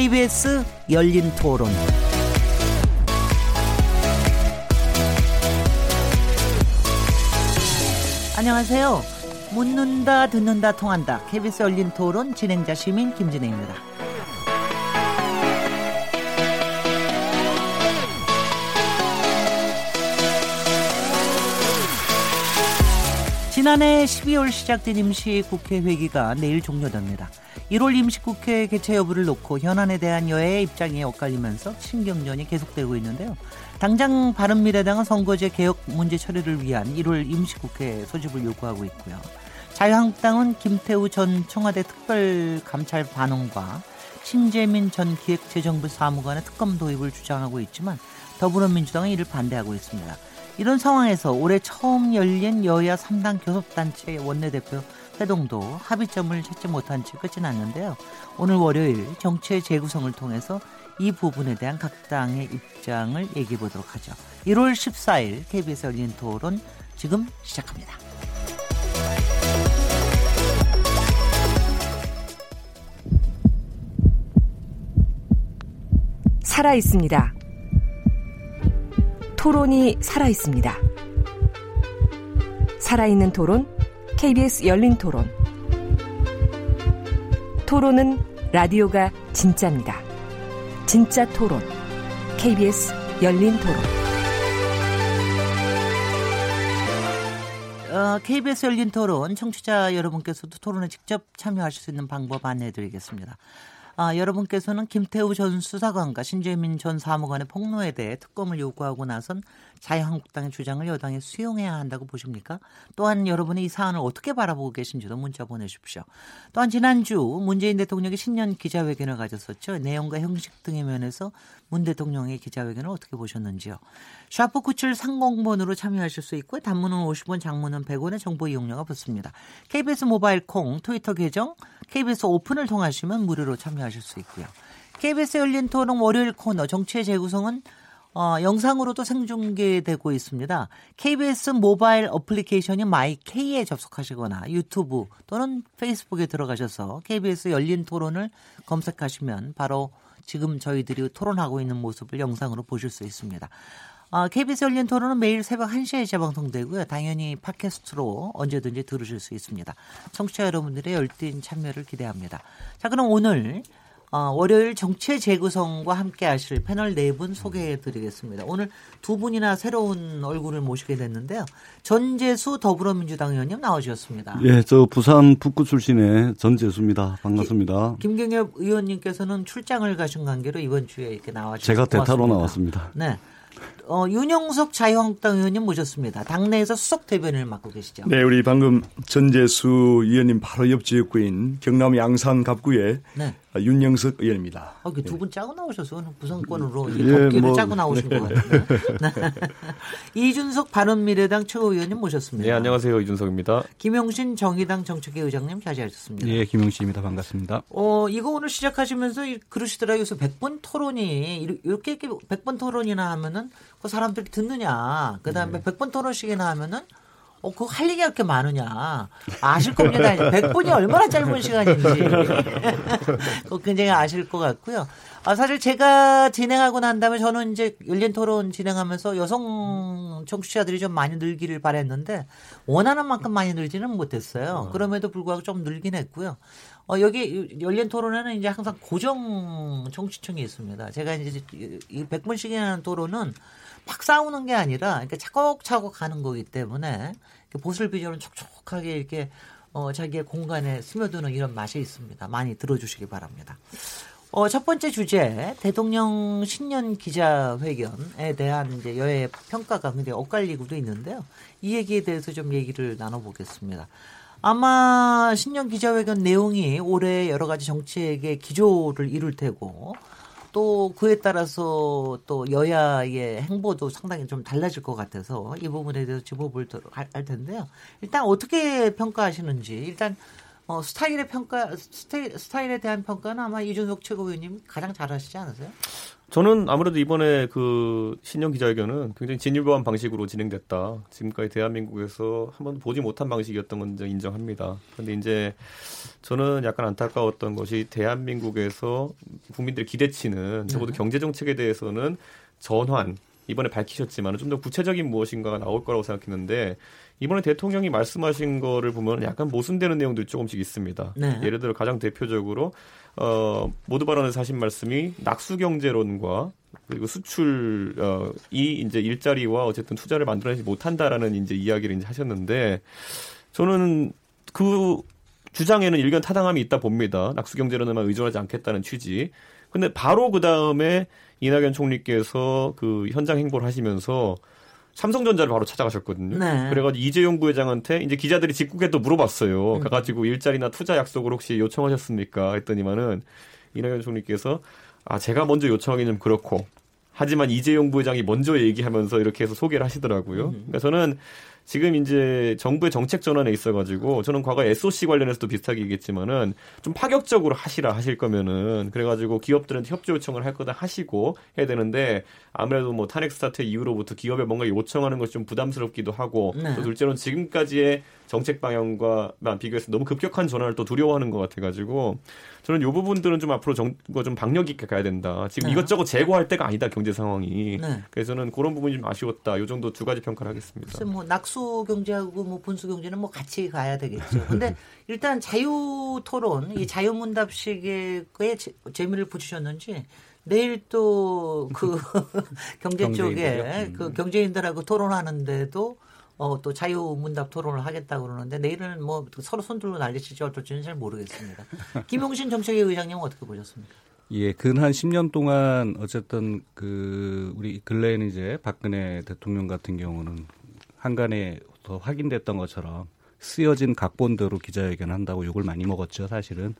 KBS 열린 토론. 안녕하세요. 묻는다, 듣는다, 통한다. KBS 열린 토론 진행자 시민 김진혜입니다. 지난해 12월 시작된 임시 국회 회기가 내일 종료됩니다. 1월 임시국회 개최 여부를 놓고 현안에 대한 여야의 입장이 엇갈리면서 신경전이 계속되고 있는데요. 당장 바른미래당은 선거제 개혁 문제 처리를 위한 1월 임시국회 소집을 요구하고 있고요. 자유한국당은 김태우 전 청와대 특별감찰 반응과 신재민 전 기획재정부 사무관의 특검 도입을 주장하고 있지만 더불어민주당은 이를 반대하고 있습니다. 이런 상황에서 올해 처음 열린 여야 3당 교섭단체 원내대표 회동도 합의점을 찾지 못한 채 끝이 났는데요. 오늘 월요일 정치의 재구성을 통해서 이 부분에 대한 각 당의 입장을 얘기해 보도록 하죠. 1월 14일 KBS 열린 토론 지금 시작합니다. 살아 있습니다. 토론이 살아 있습니다. 살아있는 토론, KBS 열린 토론. 토론은 라디오가 진짜입니다. 진짜 토론, KBS 열린 토론. 어, KBS 열린 토론 청취자 여러분께서도 토론에 직접 참여하실 수 있는 방법 안내해 드리겠습니다. 아, 여러분께서는 김태우 전 수사관과 신재민 전 사무관의 폭로에 대해 특검을 요구하고 나선 자유한국당의 주장을 여당이 수용해야 한다고 보십니까? 또한 여러분이 이 사안을 어떻게 바라보고 계신지도 문자 보내주십시오. 또한 지난주 문재인 대통령이 신년 기자회견을 가졌었죠. 내용과 형식 등의 면에서 문 대통령의 기자회견을 어떻게 보셨는지요. 샤프 9730번으로 참여하실 수 있고 단문은 50원, 장문은 100원의 정보 이용료가 붙습니다. KBS 모바일 콩, 트위터 계정, KBS 오픈을 통하시면 무료로 참여하실 수 있고요. KBS 열린 토론 월요일 코너 정치의 재구성은 어, 영상으로도 생중계되고 있습니다. KBS 모바일 어플리케이션인 마이K에 접속하시거나 유튜브 또는 페이스북에 들어가셔서 KBS 열린 토론을 검색하시면 바로 지금 저희들이 토론하고 있는 모습을 영상으로 보실 수 있습니다. 어, KBS 열린 토론은 매일 새벽 1시에 재방송되고요. 당연히 팟캐스트로 언제든지 들으실 수 있습니다. 청취자 여러분들의 열띤 참여를 기대합니다. 자, 그럼 오늘 어, 월요일 정치의 재구성과 함께 하실 패널 네 분 소개해 드리겠습니다. 오늘 두 분이나 새로운 얼굴을 모시게 됐는데요. 전재수 더불어민주당 의원님 나오셨습니다. 예, 저 부산 북구 출신의 전재수입니다. 반갑습니다. 김, 김경엽 의원님께서는 출장을 가신 관계로 이번 주에 이렇게 나와주셔서 제가 대타로 고맙습니다. 나왔습니다. 네. 어, 윤영석 자유한국당 의원님 모셨습니다. 당내에서 수석 대변을 맡고 계시죠. 네, 우리 방금 전재수 의원님 바로 옆 지역구인 경남 양산 갑구의 네. 윤영석 의원입니다. 아, 두분 짜고 나오셔서 부산권으로 예, 이 덮개를 뭐, 짜고 나오신 것 같은데. 네. 이준석 바른미래당 최고위원님 모셨습니다. 네, 안녕하세요. 이준석입니다. 김용신 정의당 정책위 의장님 자리하셨습니다. 예, 김용식입니다. 반갑습니다. 어, 이거 오늘 시작하시면서 이- 그러시더라고요. 그래서 100번 토론이, 이렇게, 이렇게 100번 토론이나 하면은 그 사람들이 듣느냐. 그 다음에 100번 토론씩이나 하면은 어, 그거 할 얘기가 그렇게 많으냐. 아실 겁니다. 100분이 얼마나 짧은 시간인지. 그거 굉장히 아실 것 같고요. 아, 사실 제가 진행하고 난 다음에 저는 이제 열린 토론 진행하면서 여성 청취자들이 좀 많이 늘기를 바랬는데 원하는 만큼 많이 늘지는 못했어요. 그럼에도 불구하고 좀 늘긴 했고요. 어, 여기 열린 토론에는 이제 항상 고정 청취층이 있습니다. 제가 이제 이 100분씩이나 하는 토론은 막 싸우는 게 아니라 이렇게 차곡차곡 하는 거기 때문에 이렇게 보슬 비전은 촉촉하게 이렇게 어, 자기의 공간에 스며드는 이런 맛이 있습니다. 많이 들어주시기 바랍니다. 어, 첫 번째 주제 대통령 신년 기자회견에 대한 이제 여야의 평가가 굉장히 엇갈리고도 있는데요. 이 얘기에 대해서 좀 얘기를 나눠보겠습니다. 아마 신년 기자회견 내용이 올해 여러 가지 정책의 기조를 이룰 테고 또 그에 따라서 또 여야의 행보도 상당히 좀 달라질 것 같아서 이 부분에 대해서 할, 할 텐데요. 일단 어떻게 평가하시는지 일단 어, 스타일의 평가 스타일, 스타일에 대한 평가는 아마 이준석 최고위원님 가장 잘하시지 않으세요? 저는 아무래도 이번에 그 신년 기자회견은 굉장히 진일보한 방식으로 진행됐다. 지금까지 대한민국에서 한 번도 보지 못한 방식이었던 건 인정합니다. 그런데 이제 저는 약간 안타까웠던 것이 대한민국에서 국민들의 기대치는 적어도 네. 경제 정책에 대해서는 전환 이번에 밝히셨지만 좀 더 구체적인 무엇인가가 나올 거라고 생각했는데 이번에 대통령이 말씀하신 거를 보면 약간 모순되는 내용들이 조금씩 있습니다. 네. 예를 들어 가장 대표적으로 어, 모두 발언에서 하신 말씀이 낙수 경제론과 그리고 수출 어, 이 이제 일자리와 어쨌든 투자를 만들어내지 못한다라는 이제 이야기를 이제 하셨는데 저는 그 주장에는 일견 타당함이 있다 봅니다. 낙수 경제론에만 의존하지 않겠다는 취지. 근데 바로 그 다음에 이낙연 총리께서 그 현장 행보를 하시면서 삼성전자를 바로 찾아가셨거든요. 네. 그래가지고 이재용 부회장한테 이제 기자들이 직국에 또 물어봤어요. 음. 가가지고 일자리나 투자 약속을 혹시 요청하셨습니까? 했더니만은 이낙연 총리께서 아 제가 먼저 요청하기 좀 그렇고 하지만 이재용 부회장이 먼저 얘기하면서 이렇게 해서 소개를 하시더라고요. 음. 그러니까 저는 지금 이제 정부의 정책 전환에 있어가지고 저는 과거 SOC 관련해서도 비슷하게 얘기했지만은 좀 파격적으로 하시라 하실 거면은 그래가지고 기업들한테 협조 요청을 할 거다 하시고 해야 되는데 아무래도 뭐 탄핵 스타트 이후로부터 기업에 뭔가 요청하는 것이 좀 부담스럽기도 하고 네. 또 둘째로는 지금까지의 정책 방향과 비교해서 너무 급격한 전환을 또 두려워하는 것 같아가지고 저는 이 부분들은 좀 앞으로 정부가 좀 박력 있게 가야 된다. 지금 네. 이것저것 제고할 때가 아니다 경제 상황이. 네. 그래서 저는 그런 부분이 좀 아쉬웠다. 이 정도 두 가지 평가를 하겠습니다. 글쎄 뭐 낙수 경제하고 뭐 분수 경제는 뭐 같이 가야 되겠죠. 근데 일단 자유 토론, 이 자유 문답식의 재미를 붙이셨는지 내일 또 그 경제 쪽에 그 음. 경제인들하고 토론하는데도 어, 또 자유문답 토론을 하겠다고 그러는데 내일은 뭐 서로 손들고 난리칠지 어떨지는 잘 모르겠습니다. 김용신 정책위 의장님은 어떻게 보셨습니까? 예, 근 한 10년 동안 어쨌든 그 우리 근래에는 이제 박근혜 대통령 같은 경우는 한간에 더 확인됐던 것처럼 쓰여진 각본대로 기자회견 한다고 욕을 많이 먹었죠, 사실은.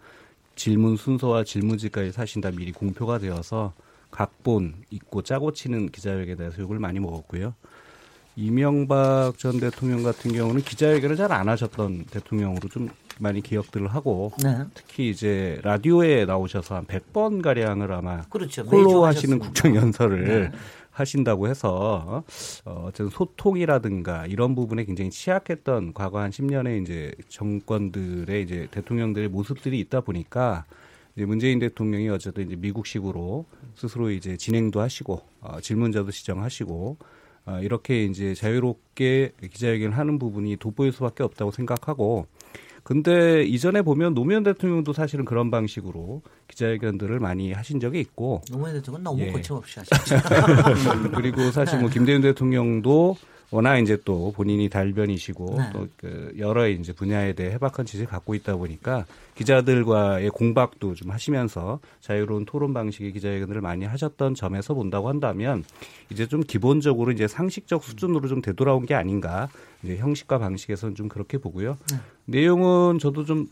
질문 순서와 질문지까지 사실 다 미리 공표가 되어서 각본 있고 짜고 치는 기자회견에 대해서 욕을 많이 먹었고요. 이명박 전 대통령 같은 경우는 기자회견을 잘 안 하셨던 대통령으로 좀 많이 기억들을 하고 네. 특히 이제 라디오에 나오셔서 한 100번 가량을 아마 그렇죠. 홀로 하시는 국정 연설을 네. 하신다고 해서 어 어쨌든 소통이라든가 이런 부분에 굉장히 취약했던 과거 한 10년의 이제 정권들의 이제 대통령들의 모습들이 있다 보니까 이제 문재인 대통령이 어쨌든 이제 미국식으로 스스로 이제 진행도 하시고 어 질문자도 지정하시고 어, 이렇게 이제 자유롭게 기자회견을 하는 부분이 돋보일 수밖에 없다고 생각하고 근데 이전에 보면 노무현 대통령도 사실은 그런 방식으로 기자회견들을 많이 하신 적이 있고 노무현 대통령은 너무 예. 거침없이 하시죠. 그리고 사실 뭐 네. 김대중 대통령도 워낙 이제 또 본인이 달변이시고 네. 또그 여러 이제 분야에 대해 해박한 지식을 갖고 있다 보니까 기자들과의 공박도 좀 하시면서 자유로운 토론 방식의 기자회견을 많이 하셨던 점에서 본다고 한다면 이제 좀 기본적으로 이제 상식적 수준으로 좀 되돌아온 게 아닌가 이제 형식과 방식에서는 좀 그렇게 보고요. 네. 내용은 저도 좀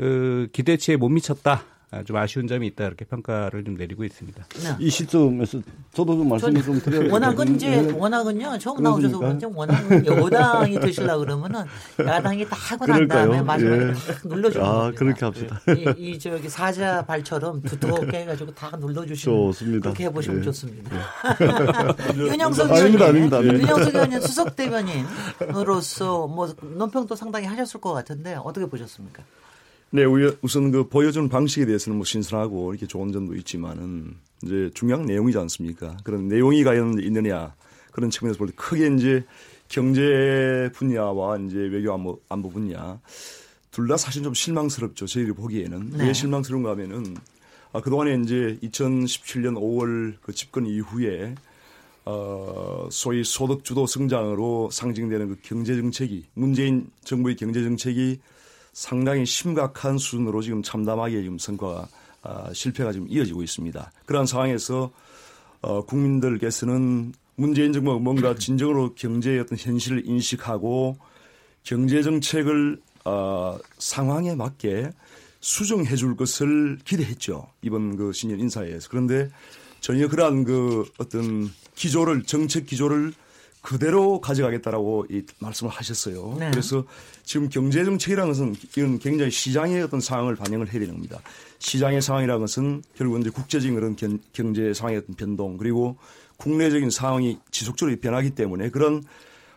그 기대치에 못 미쳤다. 아, 좀 아쉬운 점이 있다 이렇게 평가를 좀 내리고 있습니다. 네. 이 시점에서 저도 좀 말씀을 좀 드려야 워낙은 이제 네. 워낙은요 처음 나오셔서 그런지 워낙은 여당이 드시려 그러면은 야당이 다 하고 난 다음에 마지막에 예. 딱 눌러주는 아 겁니다. 그렇게 합시다. 이, 이, 저기 사자 발처럼 두텁게 해가지고 다 눌러주시는 좋습니다. 그렇게 해보시면 예. 좋습니다. 예. 윤영석 의원님, 아닙니다, 아닙니다. 윤영석 의원님 수석 대변인으로서 뭐 논평도 상당히 하셨을 것 같은데 어떻게 보셨습니까? 네, 우선 그 보여주는 방식에 대해서는 뭐 신선하고 이렇게 좋은 점도 있지만은 이제 중요한 내용이지 않습니까? 그런 내용이 과연 있느냐 그런 측면에서 볼 때 크게 이제 경제 분야와 이제 외교 안보, 안보 분야 둘 다 사실 좀 실망스럽죠. 저희들이 보기에는 네. 왜 실망스러운가 하면은 아, 그동안에 이제 2017년 5월 그 집권 이후에 어, 소위 소득 주도 성장으로 상징되는 그 경제 정책이 문재인 정부의 경제 정책이 상당히 심각한 수준으로 지금 참담하게 지금 성과가 아, 실패가 지금 이어지고 있습니다. 그러한 상황에서 어, 국민들께서는 문재인 정부가 뭔가 진정으로 경제의 어떤 현실을 인식하고 경제 정책을 어, 상황에 맞게 수정해 줄 것을 기대했죠. 이번 그 신년 인사회에서. 그런데 전혀 그러한 그 어떤 기조를 정책 기조를 그대로 가져가겠다라고 이 말씀을 하셨어요. 네. 그래서 지금 경제 정책이라는 것은 이건 굉장히 시장의 어떤 상황을 반영을 해야 되는 겁니다. 시장의 상황이라는 것은 결국 이제 국제적인 그런 견- 경제 상황의 어떤 변동 그리고 국내적인 상황이 지속적으로 변하기 때문에 그런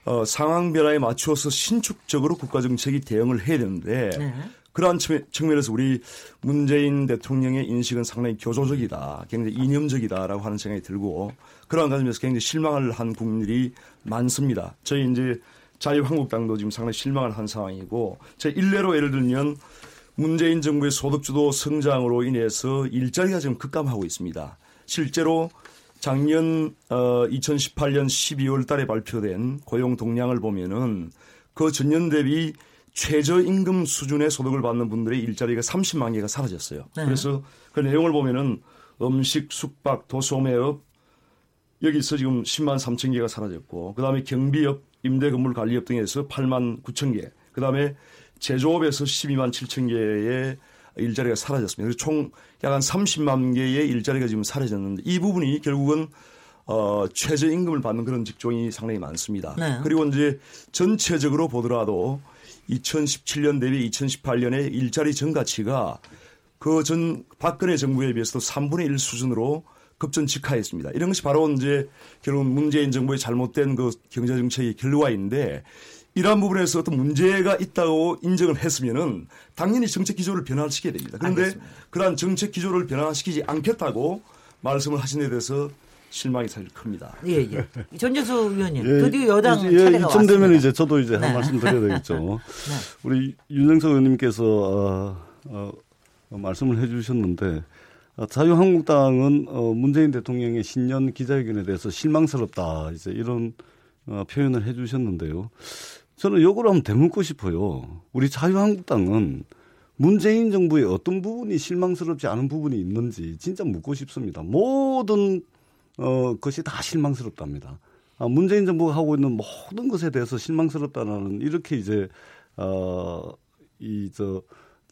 어, 상황 변화에 맞추어서 신축적으로 국가 정책이 대응을 해야 되는데 네. 그러한 측면- 측면에서 우리 문재인 대통령의 인식은 상당히 교조적이다, 굉장히 이념적이다라고 하는 생각이 들고 그러한 관점에서 굉장히 실망을 한 국민들이 많습니다. 저희 이제 자유한국당도 지금 상당히 실망을 한 상황이고 제 일례로 예를 들면 문재인 정부의 소득주도 성장으로 인해서 일자리가 지금 급감하고 있습니다. 실제로 작년 어 2018년 12월 달에 발표된 고용 동향을 보면은 그 전년 대비 최저임금 수준의 소득을 받는 분들의 일자리가 30만 개가 사라졌어요. 네. 그래서 그 내용을 보면은 음식, 숙박, 도소매업 여기서 지금 10만 3천 개가 사라졌고 그다음에 경비업, 임대건물 관리업 등에서 8만 9천 개. 그다음에 제조업에서 12만 7천 개의 일자리가 사라졌습니다. 그래서 총 약 한 30만 개의 일자리가 지금 사라졌는데 이 부분이 결국은 어, 최저임금을 받는 그런 직종이 상당히 많습니다. 네. 그리고 이제 전체적으로 보더라도 2017년 대비 2018년의 일자리 전 가치가 그 전 박근혜 정부에 비해서도 3분의 1 수준으로 급전 직하했습니다. 이런 것이 바로 이제 결국 문재인 정부의 잘못된 그 경제 정책의 결과인데 이러한 부분에서 어떤 문제가 있다고 인정을 했으면은 당연히 정책 기조를 변화시켜야 됩니다. 그런데 알겠습니다. 그러한 정책 기조를 변화시키지 않겠다고 말씀을 하신 데 대해서 실망이 사실 큽니다. 예, 예. 전재수 위원님, 예, 드디어 여당 이제, 예, 차례가 이쯤 왔습니다. 되면 이제 저도 이제 네. 한 말씀 드려야 되겠죠. 우리 윤정석 의원님께서 어, 어, 어, 말씀을 해주셨는데 어, 자유한국당은 어, 문재인 대통령의 신년 기자회견에 대해서 실망스럽다 이제 이런 어, 표현을 해주셨는데요. 저는 요걸 한번 되묻고 싶어요. 우리 자유한국당은 문재인 정부의 어떤 부분이 실망스럽지 않은 부분이 있는지 진짜 묻고 싶습니다. 모든 어, 것이 다 실망스럽답니다. 아, 문재인 정부가 하고 있는 모든 것에 대해서 실망스럽다는 이렇게 이제 어, 이저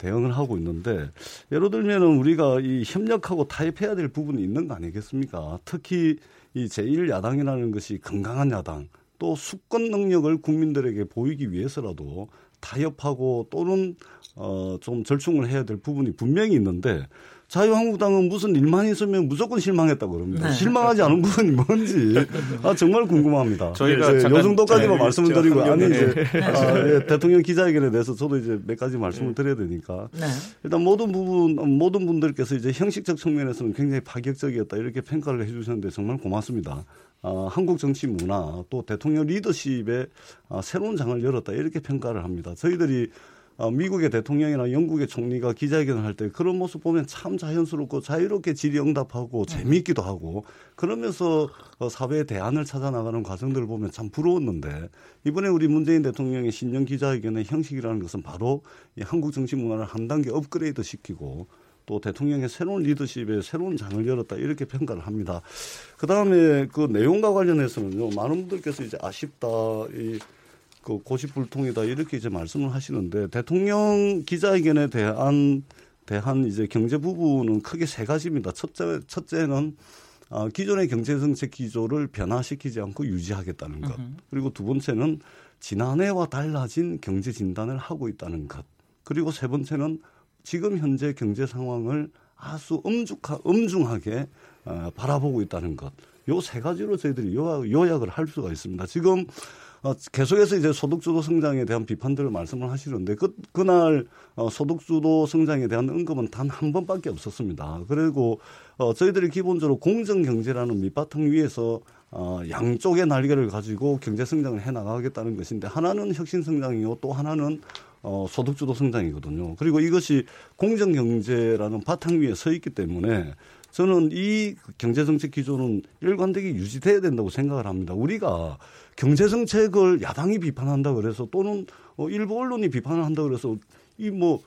대응을 하고 있는데 예를 들면은 우리가 이 협력하고 타협해야 될 부분이 있는 거 아니겠습니까? 특히 이 제1야당이라는 것이 건강한 야당 또 수권 능력을 국민들에게 보이기 위해서라도 타협하고 또는 어, 좀 절충을 해야 될 부분이 분명히 있는데 자유한국당은 무슨 일만 있으면 무조건 실망했다고 그럽니다. 네. 실망하지 않은 부분이 뭔지 아, 정말 궁금합니다. 저희가 예, 잠깐- 요 정도까지만 네, 말씀을 드리고 아니 이제 아, 예, 대통령 기자회견에 대해서 저도 이제 몇 가지 말씀을 드려야 되니까 네. 일단 모든 부분 모든 분들께서 이제 형식적 측면에서는 굉장히 파격적이었다 이렇게 평가를 해주셨는데 정말 고맙습니다. 아, 한국 정치 문화 또 대통령 리더십에 아, 새로운 장을 열었다 이렇게 평가를 합니다. 저희들이 아, 미국의 대통령이나 영국의 총리가 기자회견을 할 때 그런 모습 보면 참 자연스럽고 자유롭게 질의응답하고 재미있기도 하고 그러면서 어, 사회의 대안을 찾아 나가는 과정들을 보면 참 부러웠는데 이번에 우리 문재인 대통령의 신년 기자회견의 형식이라는 것은 바로 이 한국 정치 문화를 한 단계 업그레이드 시키고 또 대통령의 새로운 리더십에 새로운 장을 열었다 이렇게 평가를 합니다. 그 다음에 그 내용과 관련해서는요 많은 분들께서 이제 아쉽다 이 그 고집불통이다 이렇게 이제 말씀을 하시는데 대통령 기자회견에 대한 대한 이제 경제 부분은 크게 세 가지입니다. 첫째 첫째는 아, 기존의 경제 정책 기조를 변화시키지 않고 유지하겠다는 것. 그리고 두 번째는 지난해와 달라진 경제 진단을 하고 있다는 것. 그리고 세 번째는 지금 현재 경제 상황을 아주 엄중하, 엄중하게 어, 바라보고 있다는 것. 요 세 가지로 저희들이 요약, 요약을 할 수가 있습니다. 지금 어, 계속해서 이제 소득주도 성장에 대한 비판들을 말씀을 하시는데 그, 그날 어, 소득주도 성장에 대한 언급은 단 한 번밖에 없었습니다. 그리고 어, 저희들이 기본적으로 공정경제라는 밑바탕 위에서 어, 양쪽의 날개를 가지고 경제 성장을 해 나가겠다는 것인데 하나는 혁신 성장이고 또 하나는 어, 소득주도 성장이거든요. 그리고 이것이 공정경제라는 바탕 위에 서 있기 때문에 저는 이 경제정책 기조는 일관되게 유지돼야 된다고 생각을 합니다. 우리가 경제정책을 야당이 비판한다 그래서 또는 어, 일부 언론이 비판을 한다 그래서 이뭐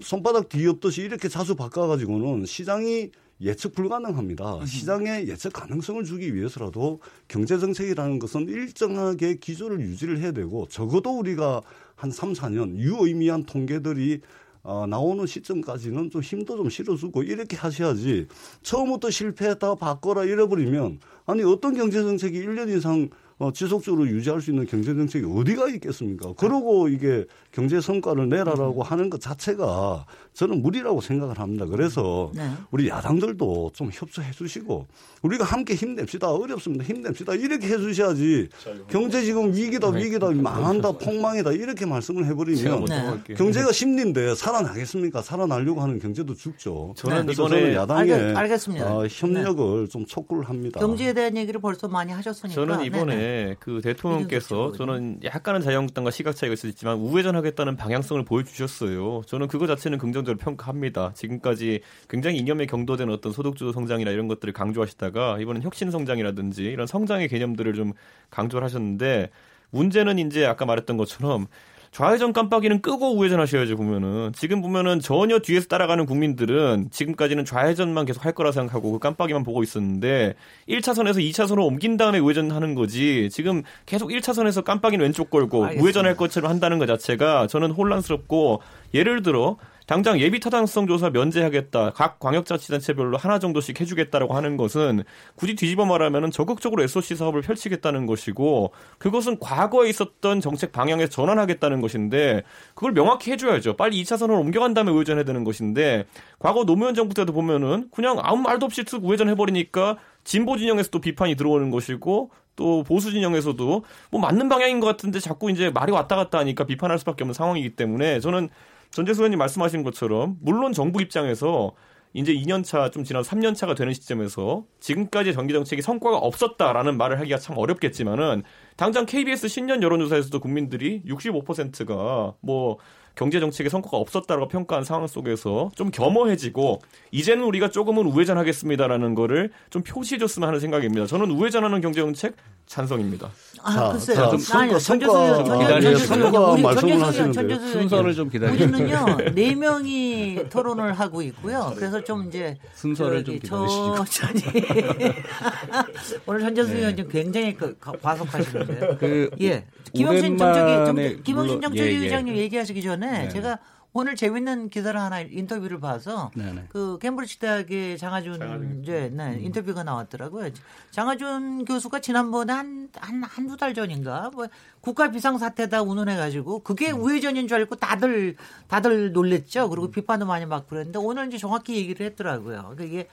손바닥 뒤엎듯이 이렇게 자주 바꿔가지고는 시장이 예측 불가능합니다. 시장에 예측 가능성을 주기 위해서라도 경제정책이라는 것은 일정하게 기조를 유지를 해야 되고 적어도 우리가 한 3, 4년 유의미한 통계들이 어, 나오는 시점까지는 좀 힘도 좀 실어주고 이렇게 하셔야지 처음부터 실패했다 바꿔라 잃어버리면 아니 어떤 경제 정책이 1년 이상 어, 지속적으로 유지할 수 있는 경제 정책이 어디가 있겠습니까? 그러고 이게 경제 성과를 내라라고 하는 것 자체가 저는 무리라고 생각을 합니다. 그래서 네. 우리 야당들도 좀 협조해 주시고 우리가 함께 힘냅시다. 어렵습니다. 힘냅시다. 이렇게 해 주셔야지 경제 지금 위기다 위기다 망한다 폭망이다 이렇게 말씀을 해버리면 네. 경제가 심리인데 살아나겠습니까? 살아나려고 하는 경제도 죽죠. 저는 이번에 저는 야당에 알겠- 알겠 습니다. 어, 협력을 좀 촉구를 합니다. 경제에 대한 얘기를 벌써 많이 하셨으니까. 저는 이번에 그 대통령께서 이준석 저는 약간은 자유한국당과 시각 차이가 있을 수 있지만 우회전하겠다는 방향성을 보여주셨어요. 저는 그거 자체는 긍정적으로 평가합니다. 지금까지 굉장히 이념에 경도된 어떤 소득주도 성장이나 이런 것들을 강조하시다가 이번엔 혁신 성장이라든지 이런 성장의 개념들을 좀 강조를 하셨는데 문제는 이제 아까 말했던 것처럼 좌회전 깜빡이는 끄고 우회전 하셔야죠 보면은 지금 보면은 전혀 뒤에서 따라가는 국민들은 지금까지는 좌회전만 계속 할 거라 생각하고 그 깜빡이만 보고 있었는데 1차선에서 2차선으로 옮긴 다음에 우회전하는 거지 지금 계속 1차선에서 깜빡이는 왼쪽 걸고 알겠습니다. 우회전할 것처럼 한다는 것 자체가 저는 혼란스럽고 예를 들어 당장 예비 타당성 조사 면제하겠다. 각 광역자치단체별로 하나 정도씩 해주겠다라고 하는 것은 굳이 뒤집어 말하면 적극적으로 SOC 사업을 펼치겠다는 것이고 그것은 과거에 있었던 정책 방향에 전환하겠다는 것인데 그걸 명확히 해줘야죠. 빨리 2차선으로 옮겨간 다음에 우회전해야 되는 것인데 과거 노무현 정부 때도 보면은 그냥 아무 말도 없이 툭 우회전해버리니까 진보 진영에서 또 비판이 들어오는 것이고 또 보수 진영에서도 뭐 맞는 방향인 것 같은데 자꾸 이제 말이 왔다 갔다 하니까 비판할 수밖에 없는 상황이기 때문에 저는 전재수 의원님 말씀하신 것처럼 물론 정부 입장에서 이제 2년 차 좀 지나서 3년 차가 되는 시점에서 지금까지 전기 정책이 성과가 없었다라는 말을 하기가 참 어렵겠지만은 당장 KBS 신년 여론조사에서도 국민들이 65%가 뭐 경제 정책의 성과가 없었다라고 평가한 상황 속에서 좀 겸허해지고 이제는 우리가 조금은 우회전하겠습니다라는 거를 좀 표시해줬으면 하는 생각입니다. 저는 우회전하는 경제 정책 찬성입니다. 아, 자, 글쎄요. 자, 아니, 성과, 전재수 성과, 의원, 의원, 성과 의원, 전재수 의원님. 순서를 좀 기다려. 우리는요 네 명이 토론을 하고 있고요. 그래서 좀 이제 순서를 좀 기다리시고. 천천히 오늘 전재수 의원님 굉장히 그 과- 과속하시는데. 그 예, 김영신 정책위 김영신 정책위 예, 예. 의장님 얘기하시기 전에 네. 제가 오늘 재밌는 기사를 하나 인터뷰를 봐서 네네. 그 캠브리지 대학의 장하준 이제 네, 인터뷰가 나왔더라고요. 장하준 교수가 지난번에 한 한 한두 달 전인가 뭐 국가 비상 사태다 운운해 가지고 그게 우회전인 줄 알고 다들 다들 놀랬죠. 그리고 비판도 많이 받고 그랬는데 오늘 이제 정확히 얘기를 했더라고요. 그러니까 이게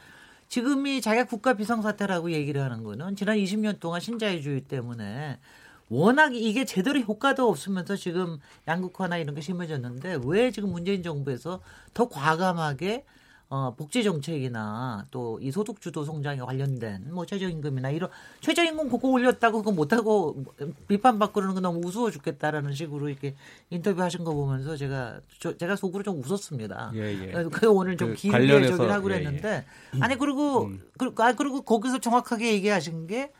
지금이 자기가 국가 비상 사태라고 얘기를 하는 거는 지난 20년 동안 신자유주의 때문에 워낙 이게 제대로 효과도 없으면서 지금 양극화나 이런 게 심해졌는데 왜 지금 문재인 정부에서 더 과감하게 어, 복지 정책이나 또 이 소득 주도 성장에 관련된 뭐 최저임금이나 이런 최저임금 그거 올렸다고 그거 못하고 비판받고 그러는 거 너무 우스워 죽겠다라는 식으로 이렇게 인터뷰하신 거 보면서 제가 저, 제가 속으로 좀 웃었습니다. 예, 예. 그래서 그 오늘 좀 그 길게 관련해서, 저기를 하고 예, 예. 그랬는데 아니 그리고 그, 아 그리고 거기서 정확하게 얘기하신 게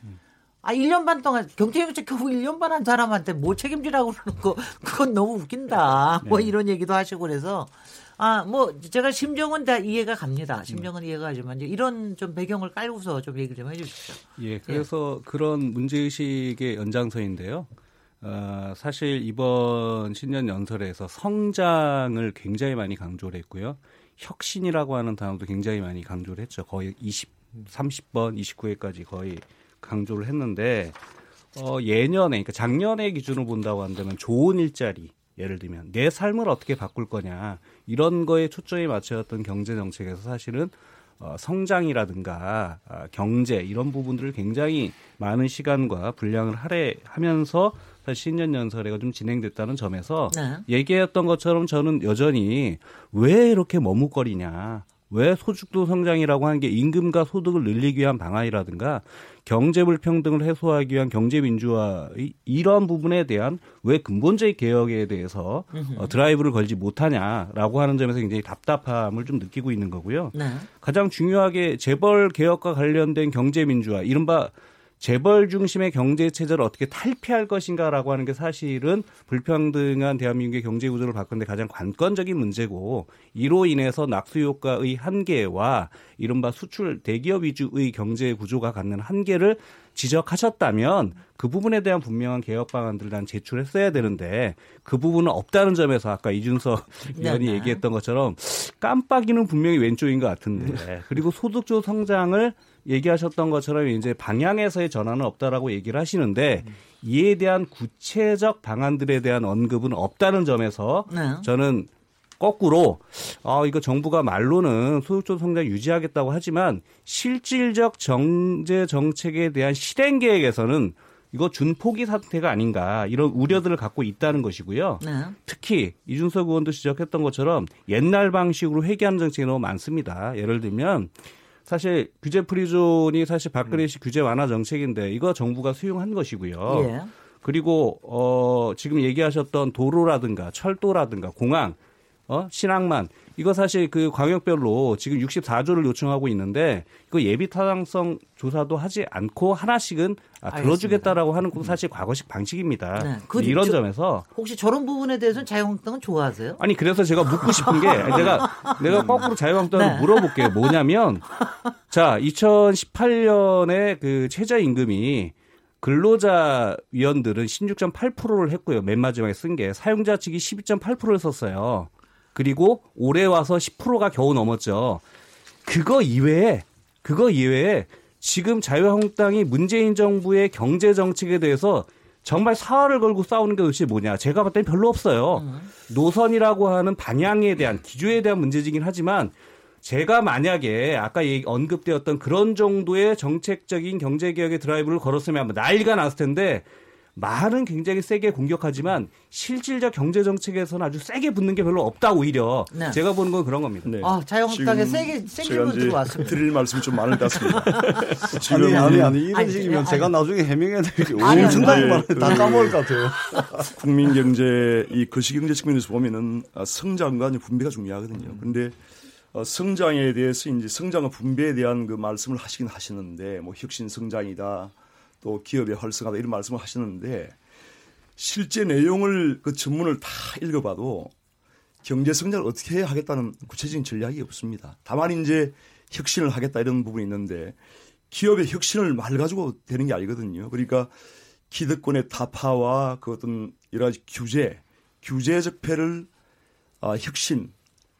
아, 1년 반 동안 경제정책 겨우 1년 반 한 사람한테 뭐 책임지라고 그러는 거, 그건 너무 웃긴다. 뭐 이런 얘기도 하시고 그래서, 아, 뭐, 제가 심정은 다 이해가 갑니다. 심정은 이해가 가지만, 이런 좀 배경을 깔고서 좀 얘기를 좀 해 주십시오. 예, 그래서 그런 문제 의식의 연장선인데요. 어, 사실 이번 신년 연설에서 성장을 굉장히 많이 강조를 했고요. 혁신이라고 하는 단어도 굉장히 많이 강조를 했죠. 거의 20, 30번, 29회까지 거의 강조를 했는데, 어, 예년에, 그러니까 작년의 기준으로 본다고 한다면 좋은 일자리, 예를 들면 내 삶을 어떻게 바꿀 거냐, 이런 거에 초점이 맞춰졌던 경제 정책에서 사실은 어, 성장이라든가 아, 경제 이런 부분들을 굉장히 많은 시간과 분량을 할애하면서 사실 신년 연설회가 좀 진행됐다는 점에서 네. 얘기했던 것처럼 저는 여전히 왜 이렇게 머뭇거리냐. 왜 소득도 성장이라고 하는 게 임금과 소득을 늘리기 위한 방안이라든가 경제 불평등을 해소하기 위한 경제 민주화 이러한 부분에 대한 왜 근본적인 개혁에 대해서 어, 드라이브를 걸지 못하냐라고 하는 점에서 굉장히 답답함을 좀 느끼고 있는 거고요. 네. 가장 중요하게 재벌 개혁과 관련된 경제 민주화, 이른바 재벌 중심의 경제 체제를 어떻게 탈피할 것인가라고 하는 게 사실은 불평등한 대한민국의 경제 구조를 바꾸는데 가장 관건적인 문제고 이로 인해서 낙수 효과의 한계와 이른바 수출 대기업 위주의 경제 구조가 갖는 한계를 지적하셨다면 그 부분에 대한 분명한 개혁 방안들을 난 제출했어야 되는데 그 부분은 없다는 점에서 아까 이준석 의원이 네, 네. 얘기했던 것처럼 깜빡이는 분명히 왼쪽인 것 같은데 그리고 소득주 성장을 얘기하셨던 것처럼 이제 방향에서의 전환은 없다라고 얘기를 하시는데 이에 대한 구체적 방안들에 대한 언급은 없다는 점에서 네. 저는 거꾸로 아 이거 정부가 말로는 소득주 성장 유지하겠다고 하지만 실질적 정제 정책에 대한 실행 계획에서는 이거 준포기 사태가 아닌가 이런 우려들을 갖고 있다는 것이고요. 네. 특히 이준석 의원도 지적했던 것처럼 옛날 방식으로 회계하는 정책이 너무 많습니다. 예를 들면 사실 규제 프리존이 사실 박근혜 씨 규제 완화 정책인데 이거 정부가 수용한 것이고요. 예. 그리고 어 지금 얘기하셨던 도로라든가 철도라든가 공항 어 신항만 이거 사실 그 광역별로 지금 64조를 요청하고 있는데 이거 예비 타당성 조사도 하지 않고 하나씩은 아, 들어주겠다라고 하는 것도 사실 과거식 방식입니다. 네. 그 이런 저- 점에서 혹시 저런 부분에 대해서는 자유한국당은 좋아하세요? 아니 그래서 제가 묻고 싶은 게 내가 내가 거꾸로 자유한국당을 네. 물어볼게요. 뭐냐면 자 2018년에 그 최저임금이 근로자 위원들은 16.8%를 했고요. 맨 마지막에 쓴 게 사용자 측이 12.8%를 썼어요. 그리고 올해 와서 10%가 겨우 넘었죠. 그거 이외에 그거 이외에 지금 자유한국당이 문재인 정부의 경제 정책에 대해서 정말 사활을 걸고 싸우는 게 도대체 뭐냐? 제가 봤을 땐 별로 없어요. 노선이라고 하는 방향에 대한 기조에 대한 문제지긴 하지만 제가 만약에 아까 언급되었던 그런 정도의 정책적인 경제 개혁의 드라이브를 걸었으면 난리가 났을 텐데 말은 굉장히 세게 공격하지만 실질적 경제 정책에서는 아주 세게 붙는 게 별로 없다 오히려 네. 제가 보는 건 그런 겁니다. 네. 아, 자유한국당에 지금 세게 이제 들어왔습니다. 드릴 말씀이 좀 많을 것 같습니다. 지금 아니 아니 아니 이런 아니, 식이면 아니. 제가 나중에 해명해야 될게 아니, 엄청나게 아니. 많아요. 다 까먹을 것 같아요. 국민 경제 이 거시경제 측면에서 보면은 아, 성장과 이제 분배가 중요하거든요. 그런데 어, 성장에 대해서 이제 성장과 분배에 대한 그 말씀을 하시긴 하시는데 뭐 혁신 성장이다 또 기업의 활성화다 이런 말씀을 하시는데 실제 내용을 그 전문을 다 읽어봐도 경제 성장을 어떻게 해야 하겠다는 구체적인 전략이 없습니다. 다만 이제 혁신을 하겠다 이런 부분이 있는데 기업의 혁신을 말 가지고 되는 게 아니거든요. 그러니까 기득권의 타파와 그 어떤 여러 가지 규제, 규제 적 폐를 아, 혁신,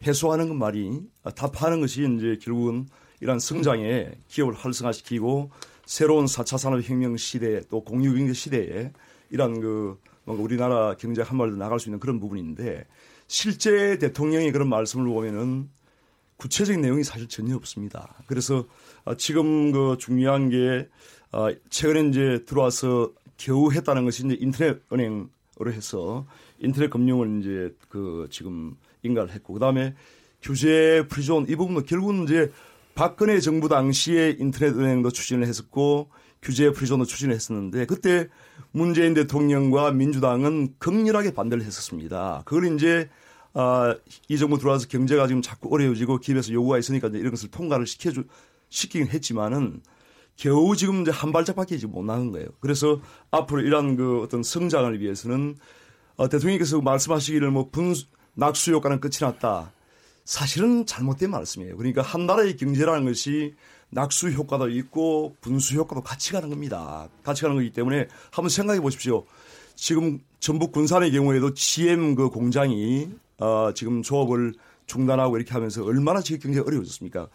해소하는 것 말이 아, 타파하는 것이 이제 결국은 이러한 성장에 기업을 활성화시키고 새로운 4차 산업혁명 시대 또 공유경제 시대에 이러한 그 뭔가 우리나라 경제 한 발더 나갈 수 있는 그런 부분인데 실제 대통령의 그런 말씀을 보면은 구체적인 내용이 사실 전혀 없습니다. 그래서 아, 지금 그 중요한 게 아, 최근에 이제 들어와서 겨우 했다는 것이 이제 인터넷 은행으로 해서 인터넷 금융을 이제 그 지금 인가를 했고 그다음에 규제 프리존 이 부분도 결국은 이제 박근혜 정부 당시에 인터넷 은행도 추진을 했었고 규제 프리존도 추진을 했었는데 그때 문재인 대통령과 민주당은 극렬하게 반대를 했었습니다. 그걸 이제 아, 이 정부 들어와서 경제가 지금 자꾸 어려워지고 기업에서 요구가 있으니까 이제 이런 것을 통과를 시켜주, 시키긴 했지만은 겨우 지금 이제 한 발짝밖에 지금 못 나간 거예요. 그래서 앞으로 이러한 그 어떤 성장을 위해서는 어, 대통령께서 말씀하시기를 뭐 분수, 낙수 효과는 끝이 났다. 사실은 잘못된 말씀이에요. 그러니까 한 나라의 경제라는 것이 낙수 효과도 있고 분수 효과도 같이 가는 겁니다. 같이 가는 거기 때문에 한번 생각해 보십시오. 지금 전북 군산의 경우에도 GM 그 공장이 어, 지금 조업을 중단하고 이렇게 하면서 얼마나 지역 경제가 어려워졌습니까?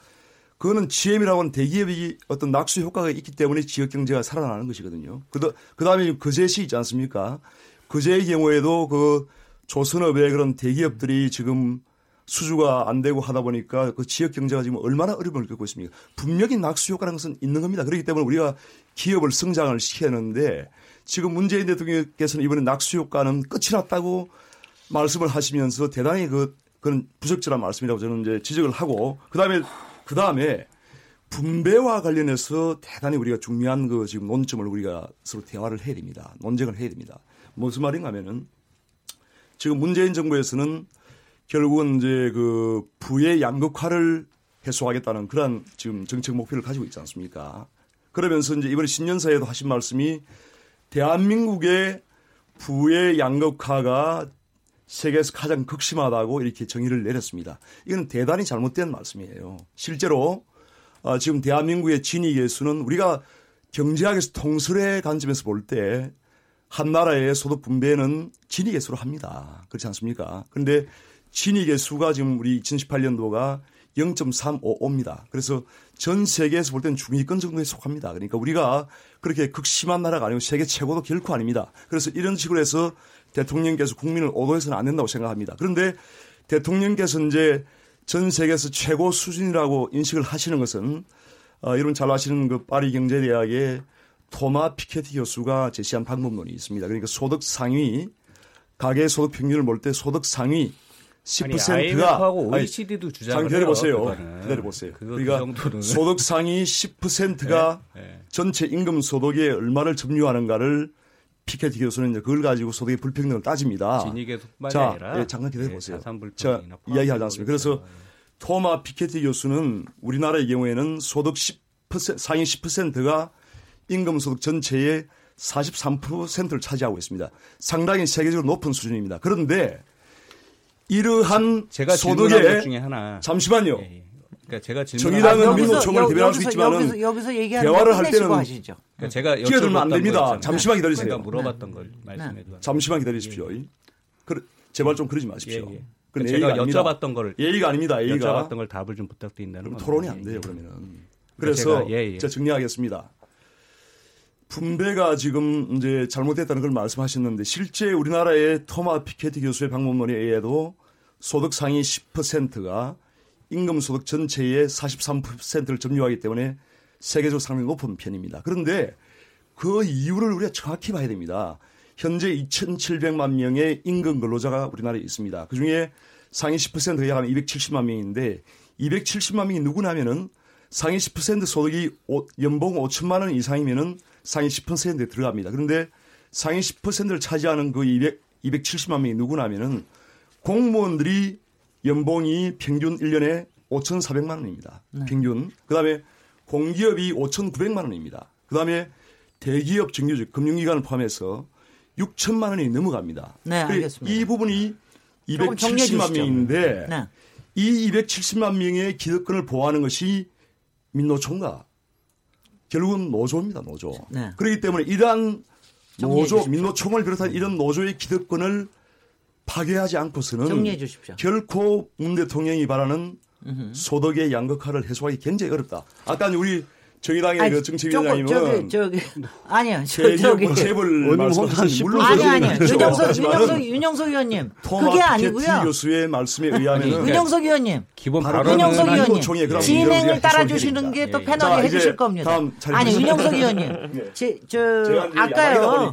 그거는 GM이라고 하는 대기업이 어떤 낙수 효과가 있기 때문에 지역 경제가 살아나는 것이거든요. 그, 그 다음에 거제시 있지 않습니까? 거제의 경우에도 그 조선업의 그런 대기업들이 지금 수주가 안 되고 하다 보니까 그 지역 경제가 지금 얼마나 어려움을 겪고 있습니까? 분명히 낙수 효과라는 것은 있는 겁니다. 그렇기 때문에 우리가 기업을 성장을 시켜야 하는데 지금 문재인 대통령께서는 이번에 낙수 효과는 끝이 났다고 말씀을 하시면서 대단히 그 그런 부적절한 말씀이라고 저는 이제 지적을 하고 그다음에 그다음에 분배와 관련해서 대단히 우리가 중요한 그 지금 논점을 우리가 서로 대화를 해야 됩니다. 논쟁을 해야 됩니다. 무슨 말인가 하면은 지금 문재인 정부에서는 결국은 이제 그 부의 양극화를 해소하겠다는 그러한 지금 정책 목표를 가지고 있지 않습니까? 그러면서 이제 이번에 신년사에도 하신 말씀이 대한민국의 부의 양극화가 세계에서 가장 극심하다고 이렇게 정의를 내렸습니다. 이건 대단히 잘못된 말씀이에요. 실제로 어, 지금 대한민국의 진위 계수는 우리가 경제학에서 통설의 관점에서 볼 때 한 나라의 소득 분배는 진위 계수로 합니다. 그렇지 않습니까? 그런데 진위 계수가 지금 우리 2018년도가 0.355입니다. 그래서 전 세계에서 볼 때는 중위권 정도에 속합니다. 그러니까 우리가 그렇게 극심한 나라가 아니고 세계 최고도 결코 아닙니다. 그래서 이런 식으로 해서 대통령께서 국민을 오도해서는 안 된다고 생각합니다. 그런데 대통령께서 이제 전 세계에서 최고 수준이라고 인식을 하시는 것은 어, 이런 잘 아시는 그 파리 경제대학의 토마 피케티 교수가 제시한 방법론이 있습니다. 그러니까 소득 상위 가계 소득 평균을 볼 때 소득 상위 10%가 IMF하고 OECD도 주장을 기다려 보세요. 기다려 보세요. 그거 그러니까 그. 소득 상위 10%가 네, 네. 전체 임금 소득에 얼마를 점유하는가를 피케티 교수는 이제 그걸 가지고 소득의 불평등을 따집니다. 자, 아니라 예, 잠깐 기다려 예, 보세요. 자, 이야기하지 않습니다. 그래서 포함된 토마 피케티 교수는 우리나라의 경우에는 소득 10% 상위 10%가 임금 소득 전체의 43%를 차지하고 있습니다. 상당히 세계적으로 높은 수준입니다. 그런데 이러한 제가 소득의 중에 하나 잠시만요. 예, 예. 그러니까 제가 질문한 정의당은 것 중에 민노총을 여- 대변할 수 있지만은 여기서, 여기서 얘기하는 대화를 거할 때는 하시죠. 그러니까 제가 끼어들면 안 여쭤봤던 됩니다. 잠시만 기다리세요. 제가 물어봤던 걸 말씀해 줘. 잠시만 기다리십시오. 그래, 제발 좀 그러지 마십시오. 예, 예. 그건 제가. 여쭤봤던 걸 예의가 아닙니다. 예의가 여쭤봤던 걸 답을 좀 부탁드린다는 그럼 겁니다. 토론이 안 예, 돼요 예. 그러면은. 그래서 제가- 예, 예. 제가 정리하겠습니다. 분배가 지금 이제 잘못됐다는 걸 말씀하셨는데 실제 우리나라의 토마 피케티 교수의 방법론에 의해도 소득 상위 10%가 임금 소득 전체의 43%를 점유하기 때문에 세계적으로 상당히 높은 편입니다. 그런데 그 이유를 우리가 정확히 봐야 됩니다. 현재 2,700만 명의 임금 근로자가 우리나라에 있습니다. 그 중에 상위 10%가 약 270만 명인데 270만 명이 누구냐면은 상위 10% 소득이 오- 연봉 5천만 원 이상이면은 상위 10%에 들어갑니다. 그런데 상위 10%를 차지하는 그 200, 270만 명이 누구냐면은 공무원들이 연봉이 평균 1년에 5,400만 원입니다. 평균. 그다음에 공기업이 5,900만 원입니다. 그다음에 대기업 정규직 금융기관을 포함해서 6천만 원이 넘어갑니다. 네, 알겠습니다. 이 부분이 조금 정리해 270만 주시죠. 명인데 네. 이 270만 명의 기득권을 보호하는 것이 민노총과 결국은 노조입니다. 노조. 네. 그렇기 때문에 이러한 노조. 민노총을 비롯한 이런 노조의 기득권을 파괴하지 않고서는 정리해 주십시오. 결코 문 대통령이 바라는 소득의 양극화를 해소하기 굉장히 어렵다. 아까 우리 정의당의 아니, 그 조금 정치위원장님은 저기 저기 아니요 저, 저기 재벌 한 물론 10% 아니 그건 아니 그렇죠. 윤영석 윤영석 윤영석 의원님 그게 아니고요. 교수의 말씀에 의하면은 윤영석 의원님 기본 윤영석 의원님 진행을 따라주시는 게 또. 패널이 자, 해주실 겁니다. 아니. 윤영석 의원님, 예. 제, 저 아까요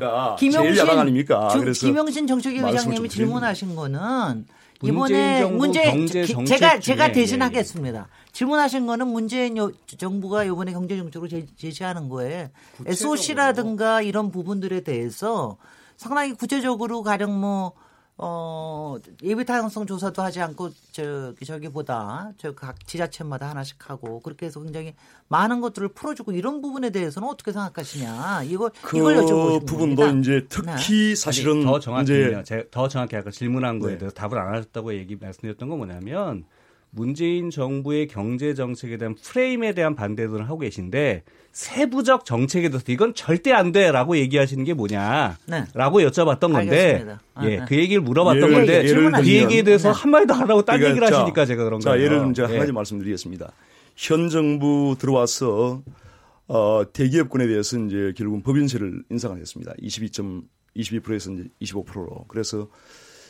아닙니까? 주- 그래서 김영신 정책위 말씀을 의장님이 좀 드리는 질문하신 거는 이번에 문제 경제 기- 정책 제가 제가 중에, 대신하겠습니다. 질문하신 거는 문재인 요- 정부가 이번에 경제 정책으로 제, 제시하는 거에 SOC라든가 이런 부분들에 대해서 상당히 구체적으로 가령 뭐 어, 예비 타당성 조사도 하지 않고 저기 저기보다 저 각 지자체마다 하나씩 하고 그렇게 해서 굉장히 많은 것들을 풀어주고 이런 부분에 대해서는 어떻게 생각하시냐 이거 그 이걸 여쭤보는 부분도 겁니다. 이제 특히 사실은 아니, 더 정확히요. 이제 제- 더 정확히 아까 질문한 거에 네. 대해서 답을 안 하셨다고 얘기 말씀드렸던 건 뭐냐면 문재인 정부의 경제 정책에 대한 프레임에 대한 반대들을 하고 계신데 세부적 정책에 대해서 이건 절대 안 돼라고 얘기하시는 게 뭐냐라고 네. 여쭤봤던 건데 알겠습니다. 아, 예, 네. 그 얘기를 물어봤던 예를- 건데 예를 그 얘기에 대해서 네. 한마디도 안 하고 딴 그러니까 얘기를 자, 하시니까 제가 그런 자, 거예요. 예를 들면 제가 예. 한 가지 말씀드리겠습니다. 현 정부 들어와서 어, 대기업군에 대해서 이제 결국은 법인세를 인상을 했습니다. 22.22%에서 이제 25%로. 그래서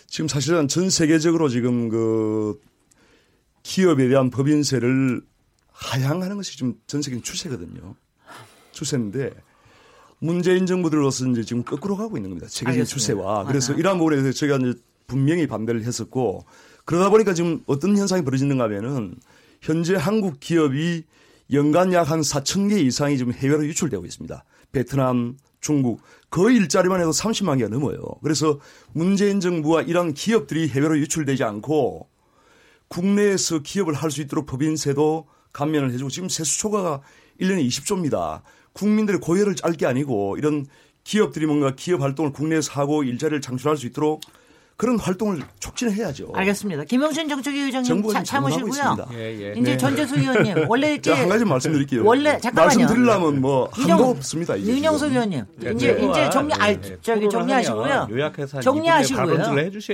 지금 사실은 전 세계적으로 지금 그 기업에 대한 법인세를 하향하는 것이 지금 전 세계 추세거든요. 추세인데 문재인 정부 들어서 이제 지금 거꾸로 가고 있는 겁니다. 세계적인 알겠습니다. 추세와. 그래서 아하. 이러한 부분에 대해서 제가 이제 분명히 반대를 했었고 그러다 보니까 지금 어떤 현상이 벌어지는가 하면은 현재 한국 기업이 연간 약 한 4천 개 이상이 지금 해외로 유출되고 있습니다. 베트남, 중국 거의 일자리만 해도 30만 개가 넘어요. 그래서 문재인 정부와 이런 기업들이 해외로 유출되지 않고 국내에서 기업을 할 수 있도록 법인세도 감면을 해주고 지금 세수 초과가 1년에 20조입니다. 국민들의 고열을 짤 게 아니고 이런 기업들이 뭔가 기업 활동을 국내에서 하고 일자리를 창출할 수 있도록 그런 활동을 촉진해야죠. 알겠습니다. 김영신 정책위 의장님 차, 참으시고요. 예, 예. 이제 전재수 의원님 원래 이렇게 제가 한 가지 말씀드릴게요. 원래 잠깐만요. 말씀드리려면 뭐 윤영- 한도 없습니다. 윤영석. 의원님 네, 이제 네. 이제 정리 알 네, 저기 정리하시고요. 요약해서 한 정리하시고요.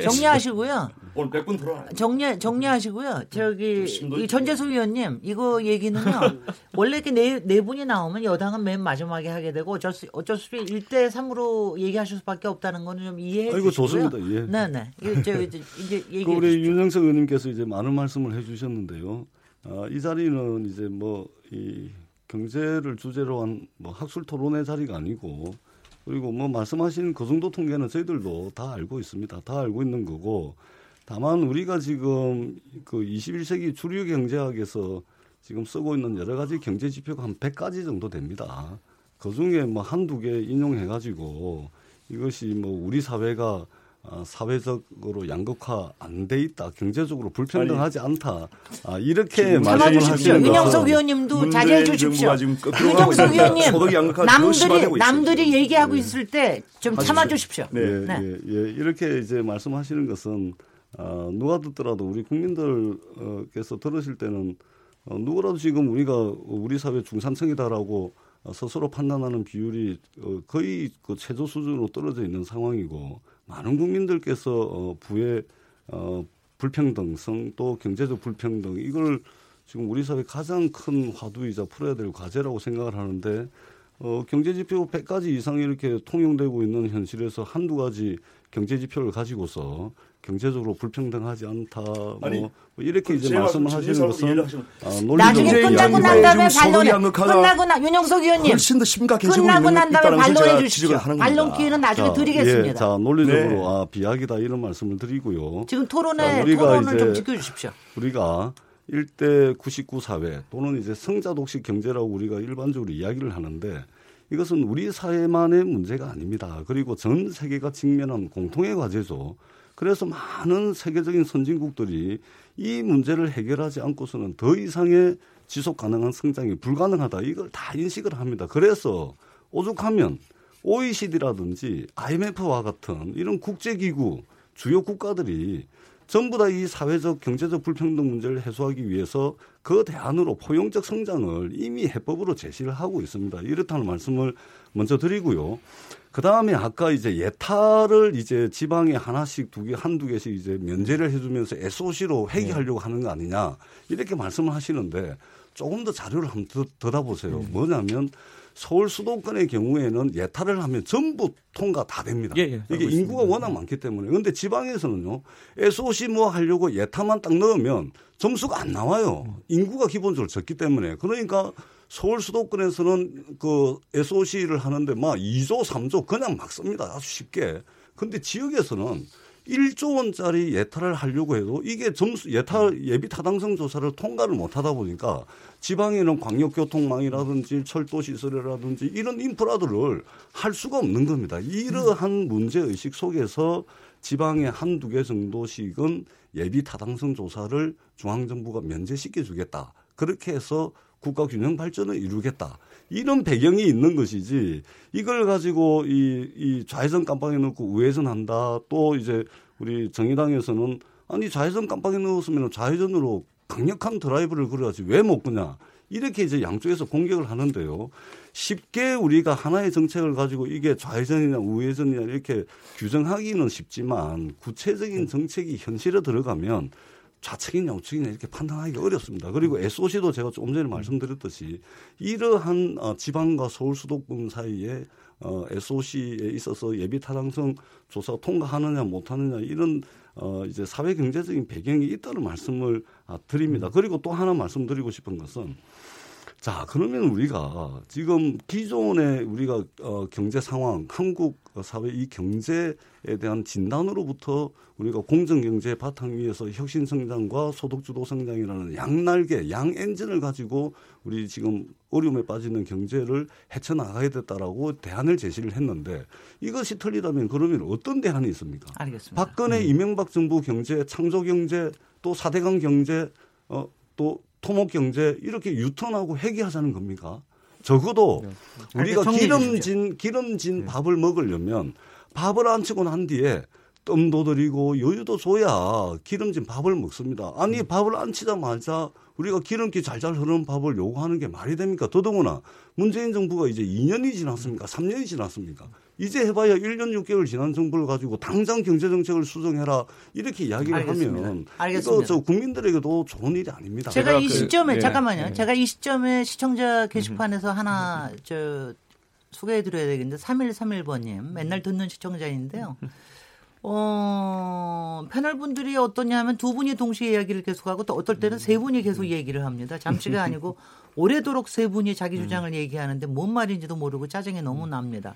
정리하시고요. 오늘 100분 들어와. 정리 정리하시고요. 저기 이. 전재수 의원님 이거 얘기는요. 원래 이렇게 네, 네 분이 나오면 여당은 맨 마지막에 하게 되고 어쩔 수 어쩔 수 없이 1대 3으로 얘기하실 수밖에 없다는 거는 좀 이해해 주시고요. 좋습니다. 예. 네, 네. 이제 이제, 이제 얘기해 그 우리. 윤영석 의원님께서 이제 많은 말씀을 해주셨는데요. 아, 이 자리는 이제 뭐 이 경제를 주제로 한 뭐 학술 토론의 자리가 아니고 그리고 뭐 말씀하신 그 정도 통계는 저희들도 다 알고 있습니다. 다 알고 있는 거고 다만 우리가 지금 그 21세기 주류 경제학에서 지금 쓰고 있는 여러 가지 경제 지표가 한 100가지 정도 됩니다. 그 중에 뭐 한두 개 인용해 가지고 이것이 뭐 우리 사회가 아, 사회적으로 양극화 안 돼 있다, 경제적으로 불평등하지 않다, 아, 이렇게 말씀을 참아주십시오. 하시는 윤영석 의원님도 문재인 자제해 주십시오. 윤영석. 의원님, 더 남들이 남들이. 얘기하고 있을 때 좀 참아 주십시오. 네. 예, 네. 예, 예. 이렇게 이제 말씀하시는 것은 어, 누가 듣더라도 우리 국민들께서 들으실 때는 어, 누구라도 지금 우리가 우리 사회 중산층이다라고 어, 스스로 판단하는 비율이 어, 거의 그 최저 수준으로 떨어져 있는 상황이고 많은 국민들께서 어, 부의 어, 불평등성 또 경제적 불평등 이걸 지금 우리 사회 가장 큰 화두이자 풀어야 될 과제라고 생각을 하는데 어, 경제 지표 100가지 이상 이렇게 통용되고 있는 현실에서 한두 가지 경제 지표를 가지고서 경제적으로 불평등하지 않다 뭐, 아니, 뭐 이렇게 이제 제 말씀을 말씀 하시는 것은 아, 나중에 끝나고 난 다음에 반론해. 끝나고 나 윤영석 의원님 훨씬 더 심각해지고 끝나고 난 다음에 반론해 하는 반론. 기회는 나중에 자, 드리겠습니다. 예, 자 논리적으로 네. 아, 비약이다 이런 말씀을 드리고요. 지금 토론회 자, 우리가 토론을 좀 이제 지켜주십시오. 우리가 1대 99 사회 또는 이제 성자 독식 경제라고 우리가 일반적으로 이야기를 하는데 이것은 우리 사회만의 문제가 아닙니다. 그리고 전 세계가 직면한 공통의 과제죠. 그래서 많은 세계적인 선진국들이 이 문제를 해결하지 않고서는 더 이상의 지속 가능한 성장이 불가능하다. 이걸 다 인식을 합니다. 그래서 오죽하면 OECD라든지 IMF와 같은 이런 국제기구 주요 국가들이 전부 다 이 사회적 경제적 불평등 문제를 해소하기 위해서 그 대안으로 포용적 성장을 이미 해법으로 제시를 하고 있습니다. 이렇다는 말씀을 먼저 드리고요. 그 다음에 아까 이제 예타를 이제 지방에 하나씩 두 개, 한두 개씩 이제 면제를 해주면서 SOC로 회귀하려고 하는 거 아니냐. 이렇게 말씀을 하시는데 조금 더 자료를 한번 더, 더 다보세요. 뭐냐면 서울 수도권의 경우에는 예타를 하면 전부 통과 다 됩니다. 예, 예, 이게 알고 인구가 워낙 많기 때문에. 그런데 지방에서는요, SOC 뭐 하려고 예타만 딱 넣으면 점수가 안 나와요. 인구가 기본적으로 적기 때문에. 그러니까 서울 수도권에서는 그 SOC를 하는데 막 2조, 3조 그냥 막 씁니다. 아주 쉽게. 근데 지역에서는 1조 원짜리 예타를 하려고 해도 이게 점수 예타 예비 타당성 조사를 통과를 못 하다 보니까 지방에는 광역교통망이라든지 철도 시설이라든지 이런 인프라들을 할 수가 없는 겁니다. 이러한 문제 의식 속에서 지방에 한두 개 정도씩은 예비 타당성 조사를 중앙 정부가 면제시켜 주겠다. 그렇게 해서 국가 균형 발전을 이루겠다. 이런 배경이 있는 것이지 이걸 가지고 이, 이 좌회전 깜빡이 넣고 우회전 한다. 또 이제 우리 정의당에서는 아니 좌회전 깜빡이 넣었으면 좌회전으로 강력한 드라이브를 그려야지 왜 못 그냐. 이렇게 이제 양쪽에서 공격을 하는데요. 쉽게 우리가 하나의 정책을 가지고 이게 좌회전이냐 우회전이냐 이렇게 규정하기는 쉽지만 구체적인 정책이 현실에 들어가면 좌측이냐 우측이냐 이렇게 판단하기가 어렵습니다. 그리고 SOC도 제가 조금 전에 말씀드렸듯이 이러한 어, 지방과 서울 수도권 사이에 어, SOC에 있어서 예비 타당성 조사 통과하느냐 못하느냐 이런 어, 이제 사회 경제적인 배경이 있다는 말씀을 아, 드립니다. 그리고 또 하나 말씀드리고 싶은 것은 자, 그러면 우리가 지금 기존의 우리가 어, 경제 상황, 한국 사회 이 경제에 대한 진단으로부터 우리가 공정 경제 바탕 위에서 혁신 성장과 소득 주도 성장이라는 양날개, 양 엔진을 가지고 우리 지금 어려움에 빠지는 경제를 헤쳐나가야 됐다라고 대안을 제시를 했는데 이것이 틀리다면 그러면 어떤 대안이 있습니까? 알겠습니다. 박근혜 이명박 정부 경제, 창조 경제, 또 사대강 경제, 어, 또 토목 경제 이렇게 유턴하고 회귀하자는 겁니까? 적어도 우리가 정리해 기름진 기름진 밥을 먹으려면 밥을 안 치고 난 뒤에 뜸도 들이고 여유도 줘야 기름진 밥을 먹습니다. 아니 밥을 안 치자마자 우리가 기름기 잘잘 흐르는 밥을 요구하는 게 말이 됩니까? 더더구나 문재인 정부가 이제 2년이 지났습니까? 3년이 지났습니까? 이제 해봐야 1년 6개월 지난 정부를 가지고 당장 경제정책을 수정해라 이렇게 이야기를 알겠습니다. 하면 알겠습니다. 이거 저 국민들에게도 좋은 일이 아닙니다. 제가 제가 이 그- 시점에 예, 잠깐만요. 예. 제가 이 시점에 시청자 게시판에서 하나 저 소개해드려야 되겠는데 3131번님 맨날 듣는 시청자인데요. 어, 패널 분들이 어떠냐면 두 분이 동시에 이야기를 계속하고 또 어떨 때는 세 분이 계속 얘기를 합니다. 잠시가 아니고 오래도록 세 분이 자기 주장을 얘기하는데 뭔 말인지도 모르고 짜증이 너무 납니다.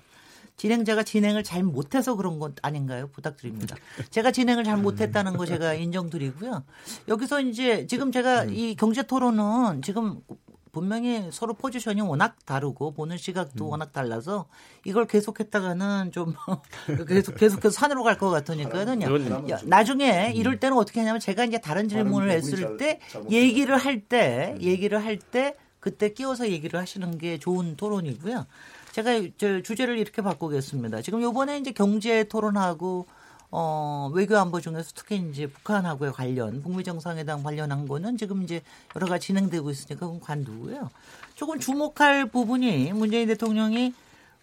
진행자가 진행을 잘 못해서 그런 것 아닌가요? 부탁드립니다. 제가 진행을 잘 못했다는 거 제가 인정드리고요. 여기서 이제 지금 제가 이 경제 토론은 지금 분명히 서로 포지션이 워낙 다르고 보는 시각도 워낙 달라서 이걸 계속했다가는 좀 계속 계속해서 산으로 갈것 야, 나중에 이럴 때는 어떻게 하냐면 제가 이제 다른 질문을 했을 때 얘기를 할 때 얘기를 할 때 그때 끼워서 얘기를 하시는 게 좋은 토론이고요. 제가 저 주제를 이렇게 바꾸겠습니다. 지금 요번에 이제 경제 토론하고 어, 외교 안보 중에서 특히 이제 북한하고의 관련, 북미 정상회담 관련한 거는 지금 이제 여러 가지 진행되고 있으니까 그건 관두고요. 조금 주목할 부분이 문재인 대통령이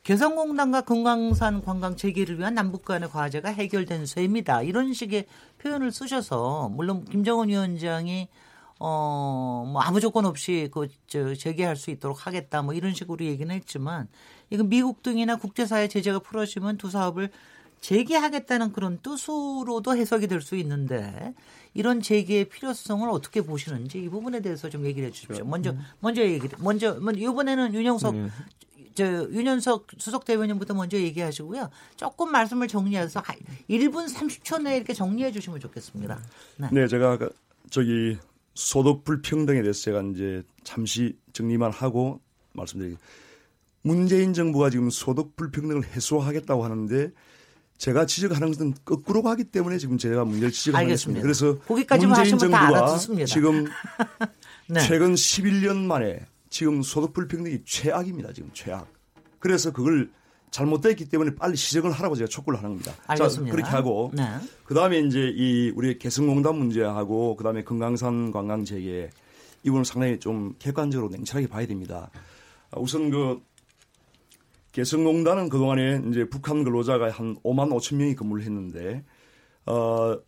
개성공단과 금강산 관광 재개를 위한 남북 간의 과제가 해결된 셈이다. 이런 식의 표현을 쓰셔서 물론 김정은 위원장이 어, 뭐 아무 조건 없이 그, 저, 재개할 수 있도록 하겠다. 뭐 이런 식으로 얘기는 했지만 이건 미국 등이나 국제사회 제재가 풀어지면 두 사업을 재개하겠다는 그런 뜻으로도 해석이 될 수 있는데 이런 재개의 필요성을 어떻게 보시는지 이 부분에 대해서 좀 얘기를 해 주십시오. 먼저 먼저 얘기를 먼저 먼저 이번에는 윤영석 저 윤현석 수석 대변인부터 먼저 얘기하시고요. 조금 말씀을 정리해서 1분 30초 내에 이렇게 정리해 주시면 좋겠습니다. 네. 네, 제가 저기 소득 불평등에 대해서 제가 이제 잠시 정리만 하고 말씀드리겠습니다. 문재인 정부가 지금 소득 불평등을 해소하겠다고 하는데 제가 지적하는 것은 거꾸로 가기 때문에 지금 제가 문제를 지적하는 알겠습니다. 것입니다. 그래서 문재인 정부가. 지금 네. 최근 11년 만에 지금 소득 불평등이 최악입니다. 지금 최악. 그래서 그걸 잘못됐기 때문에 빨리 시정을 하라고 제가 촉구를 하는 겁니다. 알겠습니다. 자, 그렇게 하고 네. 그다음에 이제 이 우리 개성공단 문제하고 그다음에 금강산 관광 재개 이거는 상당히 좀 객관적으로 냉철하게 봐야 됩니다. 아, 우선 그 개성공단은 그동안에 이제 북한 근로자가 한 5만 5천 명이 근무를 했는데 어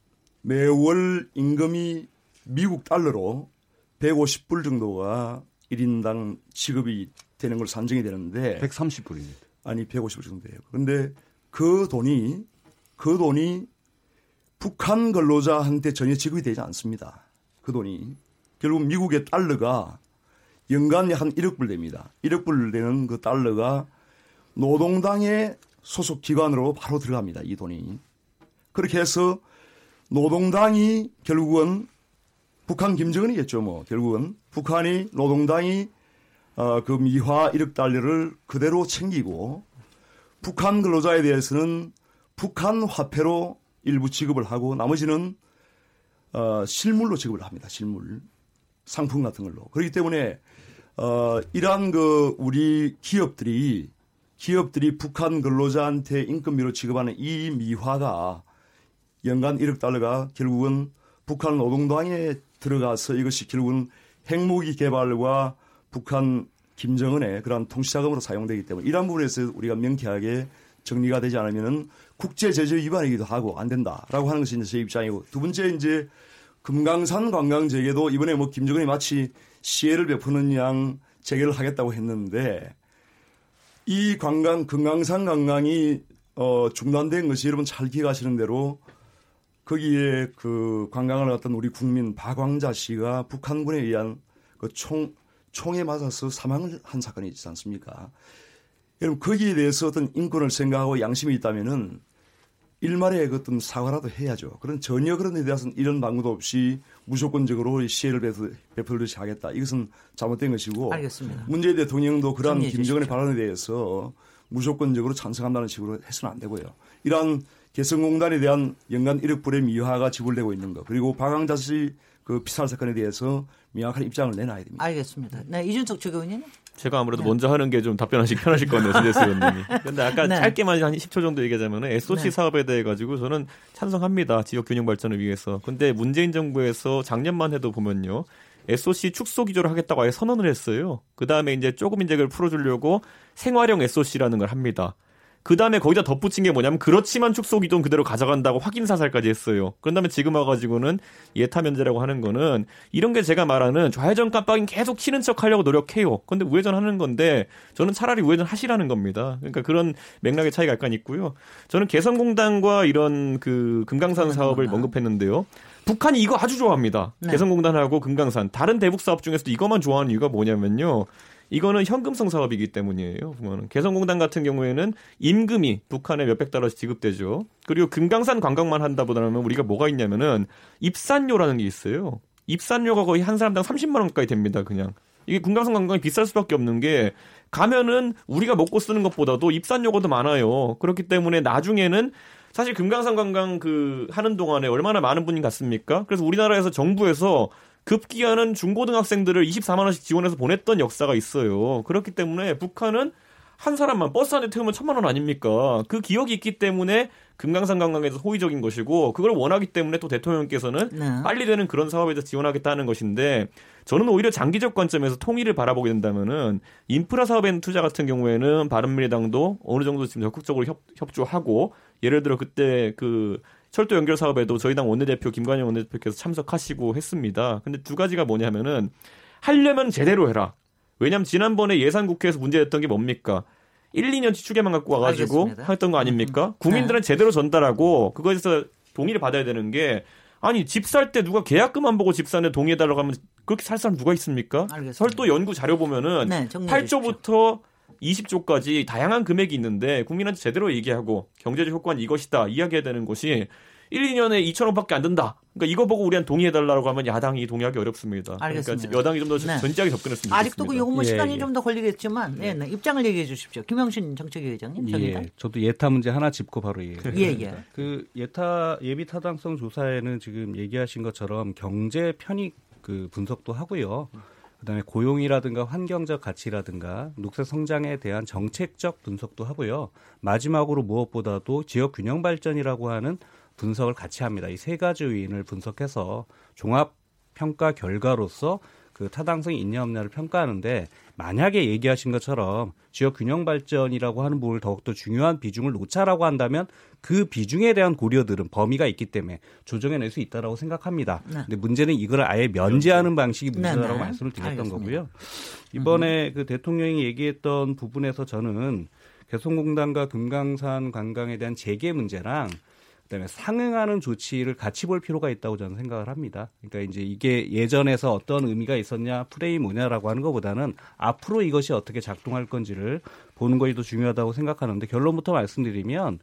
매월 임금이 미국 달러로 150불 정도가 1인당 지급이 되는 걸 산정이 되는데 130불입니다. 아니 150불 정도예요. 그런데 그 돈이 그 돈이 북한 근로자한테 전혀 지급이 되지 않습니다. 그 돈이 결국 미국의 달러가 연간 한 1억 불 됩니다. 1억 불 되는 그 달러가 노동당의 소속 기관으로 바로 들어갑니다. 이 돈이. 그렇게 해서 노동당이 결국은 북한 김정은이겠죠. 뭐 결국은 북한이 노동당이 어, 그 미화 1억 달러를 그대로 챙기고 북한 근로자에 대해서는 북한 화폐로 일부 지급을 하고 나머지는 어, 실물로 지급을 합니다. 실물 상품 같은 걸로. 그렇기 때문에 어, 이러한 그 우리 기업들이 기업들이 북한 근로자한테 인건비로 지급하는 이 미화가 연간 1억 달러가 결국은 북한 노동당에 들어가서 이것이 결국은 핵무기 개발과 북한 김정은의 그러한 통치자금으로 사용되기 때문에 이러한 부분에서 우리가 명쾌하게 정리가 되지 않으면은 국제 제재 위반이기도 하고 안 된다라고 하는 것이 이제 제 입장이고 두 번째 이제 금강산 관광 재개도 이번에 뭐 김정은이 마치 시혜를 베푸는 양 재개를 하겠다고 했는데 이 관광 금강산 관광이 어 중단된 것이 여러분 잘 기억하시는 대로 거기에 그 관광을 갔던 우리 국민 박광자 씨가 북한군에 의한 그 총 총에 맞아서 사망을 한 사건이 있지 않습니까? 여러분 거기에 대해서 어떤 인권을 생각하고 양심이 있다면은 일말의 그 어떤 사과라도 해야죠. 그런 전혀 그런 데 대해서는 이런 방구도 없이 무조건적으로 시혜를 베푸- 베풀 듯이 하겠다. 이것은 잘못된 것이고 알겠습니다. 문재인 대통령도 그러한 김정은의. 발언에 대해서 무조건적으로 찬성한다는 식으로 해서는 안 되고요. 이러한 개성공단에 대한 연간 1억 불의 미화가 지불되고 있는 것 그리고 방황자실 그 피살 사건에 대해서 명확한 입장을 내놔야 됩니다. 알겠습니다. 네, 이준석 최고위원님. 제가 아무래도 네. 먼저 하는 게 좀 답변하시 편하실 건데요, 신재수 의원님이. 근데 아까 네. 짧게만 한 10초 정도 얘기하자면 SOC 네. 사업에 대해 가지고 저는 찬성합니다. 지역 균형 발전을 위해서. 근데 문재인 정부에서 작년만 해도 보면요. SOC 축소 기조를 하겠다고 아예 선언을 했어요. 그 다음에 이제 조금 이제 그걸 풀어주려고 생활형 SOC라는 걸 합니다. 그 다음에 거기다 덧붙인 게 뭐냐면 그렇지만 축소 기동 그대로 가져간다고 확인 사살까지 했어요. 그런 다음에 지금 와가지고는 예타 면제라고 하는 거는 이런 게 제가 말하는 좌회전 깜빡이 계속 치는 척 하려고 노력해요. 근데 우회전 하는 건데 저는 차라리 우회전 하시라는 겁니다. 그러니까 그런 맥락의 차이가 약간 있고요. 저는 개성공단과 이런 그 금강산 사업을 언급했는데요. 북한이 이거 아주 좋아합니다. 네. 개성공단하고 금강산 다른 대북 사업 중에서도 이것만 좋아하는 이유가 뭐냐면요. 이거는 현금성 사업이기 때문이에요. 보면은 개성공단 같은 경우에는 임금이 북한에 몇백 달러씩 지급되죠. 그리고 금강산 관광만 한다보다는 우리가 뭐가 있냐면은 입산료라는 게 있어요. 입산료가 거의 한 사람당 30만 원 가까이 됩니다. 그냥 이게 금강산 관광이 비쌀 수밖에 없는 게 가면은 우리가 먹고 쓰는 것보다도 입산료가 더 많아요. 그렇기 때문에 나중에는 사실 금강산 관광 그 하는 동안에 얼마나 많은 분이 갔습니까? 그래서 우리나라에서 정부에서 급기야는 중고등학생들을 24만 원씩 지원해서 보냈던 역사가 있어요. 그렇기 때문에 북한은 한 사람만 버스 안에 태우면 천만 원 아닙니까? 그 기억이 있기 때문에 금강산 관광에서 호의적인 것이고 그걸 원하기 때문에 또 대통령께서는 네. 빨리 되는 그런 사업에 서 지원하겠다는 것인데 저는 오히려 장기적 관점에서 통일을 바라보게 된다면은 인프라 사업에 투자 같은 경우에는 바른미래당도 어느 정도 지금 적극적으로 협, 협조하고 예를 들어 그때 그 철도 연결 사업에도 저희 당 원내대표 김관영 원내대표께서 참석하시고 했습니다. 근데 두 가지가 뭐냐면은 하려면 제대로 해라. 왜냐하면 지난번에 예산 국회에서 문제됐던 게 뭡니까? 1, 2년치 추계만 갖고 와가지고 알겠습니다. 했던 거 아닙니까? 음. 국민들은 네. 제대로 전달하고 그거에서 동의를 받아야 되는 게 아니 집 살 때 누가 계약금 안 보고 집 사는데 동의해달라고 하면 그렇게 살 사람 누가 있습니까? 알겠습니다. 설도 연구 자료 보면은 네, 8조부터 20조까지 다양한 금액이 있는데 국민한테 제대로 얘기하고 경제적 효과는 이것이다 이야기해야 되는 것이 1, 2년에 2천 원밖에 안 든다. 그러니까 이거 보고 우리한 동의해달라고 하면 야당이 동의하기 어렵습니다. 그러니까 알겠습니다. 그러니까 여당이 좀더 네. 전지하게 접근했습니다. 아직도 그 요거 뭐 예, 시간이 예. 좀더 걸리겠지만 네, 네. 입장을 얘기해 주십시오. 김영신 정책위 의장님. 예, 저도 예타 문제 하나 짚고 바로 예. 예, 예. 그 예타 예비 타당성 조사에는 지금 얘기하신 것처럼 경제 편익 그 분석도 하고요. 그다음에 고용이라든가 환경적 가치라든가 녹색 성장에 대한 정책적 분석도 하고요. 마지막으로 무엇보다도 지역 균형 발전이라고 하는 분석을 같이 합니다. 이 세 가지 요인을 분석해서 종합 평가 결과로서 그 타당성이 있냐 없냐를 평가하는데 만약에 얘기하신 것처럼 지역 균형 발전이라고 하는 부분을 더욱더 중요한 비중을 놓자라고 한다면 그 비중에 대한 고려들은 범위가 있기 때문에 조정해낼 수 있다라고 생각합니다. 네. 근데 문제는 이걸 아예 면제하는 방식이 문제라고 네, 네. 말씀을 드렸던 알겠습니다. 거고요. 이번에 음. 그 대통령이 얘기했던 부분에서 저는 개성공단과 금강산 관광에 대한 재개 문제랑 그다음에 상응하는 조치를 같이 볼 필요가 있다고 저는 생각을 합니다. 그러니까 이제 이게 예전에서 어떤 의미가 있었냐, 프레임 뭐냐라고 하는 것보다는 앞으로 이것이 어떻게 작동할 건지를 보는 것이 더 중요하다고 생각하는데 결론부터 말씀드리면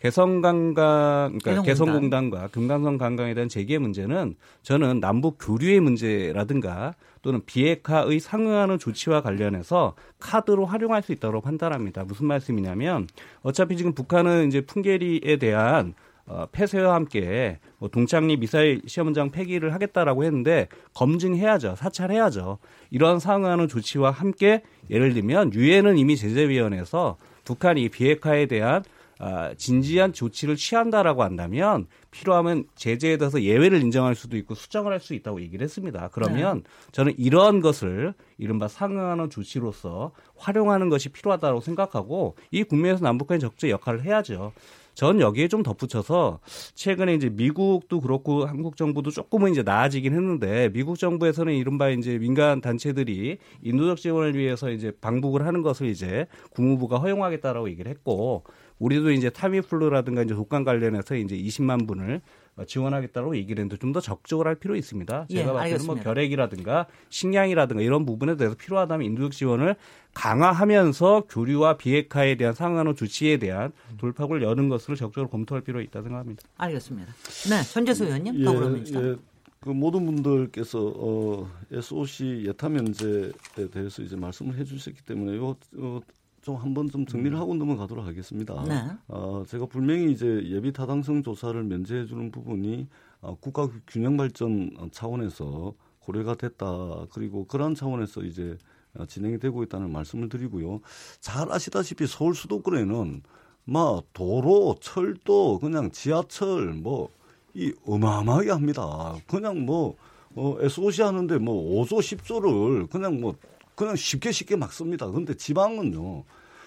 개성관광, 그러니까 개성공단. 과 금강산 관광에 대한 재개 문제는 저는 남북 교류의 문제라든가 또는 비핵화의 상응하는 조치와 관련해서 카드로 활용할 수 있다고 판단합니다. 무슨 말씀이냐면 어차피 지금 북한은 이제 풍계리에 대한 어, 폐쇄와 함께 뭐 동창리 미사일 시험장 폐기를 하겠다라고 했는데 검증해야죠. 사찰해야죠. 이런 상응하는 조치와 함께 예를 들면 유엔은 이미 제재위원회에서 북한이 비핵화에 대한 아, 진지한 조치를 취한다라고 한다면 필요하면 제재에 대해서 예외를 인정할 수도 있고 수정을 할 수 있다고 얘기를 했습니다. 그러면 네. 저는 이러한 것을 이른바 상응하는 조치로서 활용하는 것이 필요하다고 생각하고 이 국면에서 남북 간의 적재 역할을 해야죠. 전 여기에 좀 덧붙여서 최근에 이제 미국도 그렇고 한국 정부도 조금은 이제 나아지긴 했는데 미국 정부에서는 이른바 이제 민간 단체들이 인도적 지원을 위해서 이제 방북을 하는 것을 이제 국무부가 허용하겠다라고 얘기를 했고 우리도 이제 타미플루라든가 이제 독감 관련해서 이제 20만 분을 지원하겠다고 얘기를 했는데 좀 더 적극적으로 할 필요 있습니다. 예, 제가 예, 봤을 때는 뭐 결핵이라든가 식량이라든가 이런 부분에 대해서 필요하다면 인도적 지원을 강화하면서 교류와 비핵화에 대한 상한호 조치에 대한 돌파구를 여는 것을 적극적으로 검토할 필요가 있다 생각합니다. 알겠습니다. 네, 전재수 의원님 예, 더불어민주당. 예, 그 모든 분들께서 어, SOC 예타 면제에 대해서 이제 말씀을 해주셨기 때문에 요, 요 좀 한번 좀 정리를 음. 하고 넘어가도록 하겠습니다. 네. 어, 제가 분명히 이제 예비 타당성 조사를 면제해 주는 부분이 어, 국가 균형 발전 차원에서 고려가 됐다. 그리고 그러한 차원에서 이제 어, 진행이 되고 있다는 말씀을 드리고요. 잘 아시다시피 서울 수도권에는 막 도로, 철도, 그냥 지하철 뭐 이 어마어마하게 합니다. 그냥 뭐 어, SOC 하는데 뭐 5조 10조를 그냥 뭐 그냥 쉽게 쉽게 막 씁니다. 근데 지방은요.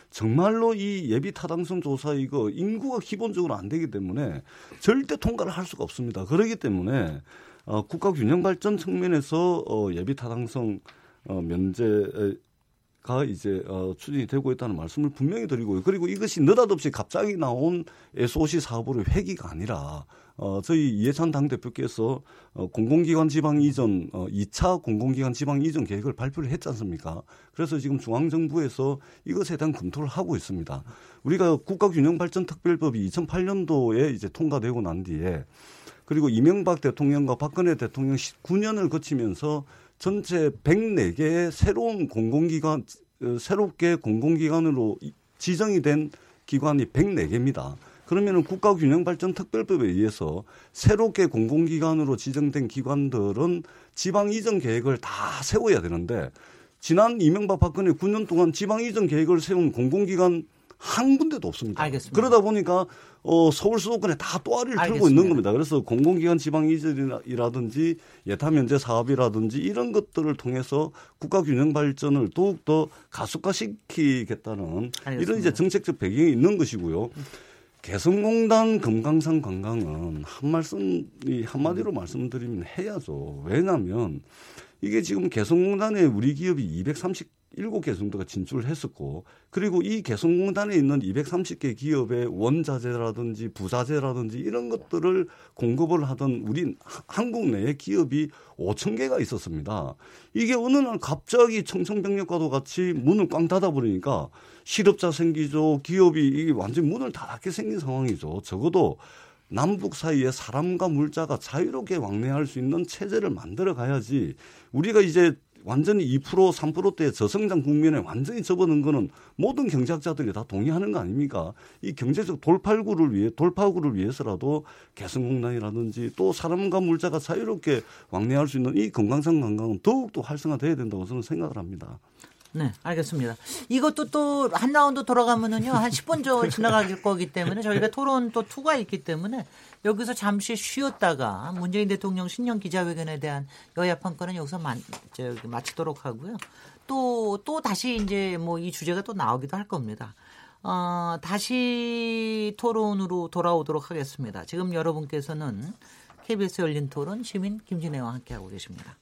정말로 이 예비 타당성 조사 이거 인구가 기본적으로 안 되기 때문에 절대 통과를 할 수가 없습니다. 그렇기 때문에 어, 국가 균형 발전 측면에서 어, 예비 타당성 어, 면제가 이제 어, 추진이 되고 있다는 말씀을 분명히 드리고요. 그리고 이것이 느닷없이 갑자기 나온 SOC 사업으로 회기가 아니라 어, 저희 이해찬 당대표께서 어, 공공기관 지방 이전, 어, 2차 공공기관 지방 이전 계획을 발표를 했지 않습니까? 그래서 지금 중앙정부에서 이것에 대한 검토를 하고 있습니다. 우리가 국가균형발전특별법이 2008년도에 이제 통과되고 난 뒤에 그리고 이명박 대통령과 박근혜 대통령 19년을 거치면서 전체 104개의 새로운 공공기관, 어, 새롭게 공공기관으로 지정이 된 기관이 104개입니다. 그러면은 국가균형발전특별법에 의해서 새롭게 공공기관으로 지정된 기관들은 지방 이전 계획을 다 세워야 되는데 지난 이명박 박근혜 9년 동안 지방 이전 계획을 세운 공공기관 한 군데도 없습니다. 알겠습니다. 그러다 보니까 어, 서울 수도권에 다 또아리를 틀고 알겠습니다. 있는 겁니다. 그래서 공공기관 지방 이전이라든지 예타 면제 사업이라든지 이런 것들을 통해서 국가 균형 발전을 더욱 더 가속화시키겠다는 알겠습니다. 이런 이제 정책적 배경이 있는 것이고요. 개성공단 금강산 관광은 한 말씀 이 한마디로 말씀드리면 해야죠. 왜냐하면 이게 지금 개성공단에 우리 기업이 237개 정도가 진출을 했었고 그리고 이 개성공단에 있는 230개 기업의 원자재라든지 부자재라든지 이런 것들을 공급을 하던 우리 한국 내에 기업이 5천 개가 있었습니다. 이게 어느 날 갑자기 청천벽력과도 같이 문을 꽝 닫아버리니까 실업자 생기죠. 기업이 이게 완전히 문을 닫게 생긴 상황이죠. 적어도 남북 사이에 사람과 물자가 자유롭게 왕래할 수 있는 체제를 만들어 가야지 우리가 이제 완전히 2% 3%대의 저성장 국면에 완전히 접어든 거는 모든 경제학자들이 다 동의하는 거 아닙니까? 이 경제적 돌파구를 위해 돌파구를 위해서라도 개성공단이라든지 또 사람과 물자가 자유롭게 왕래할 수 있는 이 금강산 관광은 더욱더 활성화돼야 된다고 저는 생각을 합니다. 네, 알겠습니다. 이것도 또 한 라운드 돌아가면은요, 한 10분 저 지나갈 거기 때문에 저희가 토론 또 투가 있기 때문에 여기서 잠시 쉬었다가 문재인 대통령 신년 기자회견에 대한 여야 판권은 여기서 마, 저기 마치도록 하고요. 또, 또 다시 이제 뭐 이 주제가 또 나오기도 할 겁니다. 어, 다시 토론으로 돌아오도록 하겠습니다. 지금 여러분께서는 KBS 열린 토론 시민 김진애와 함께하고 계십니다.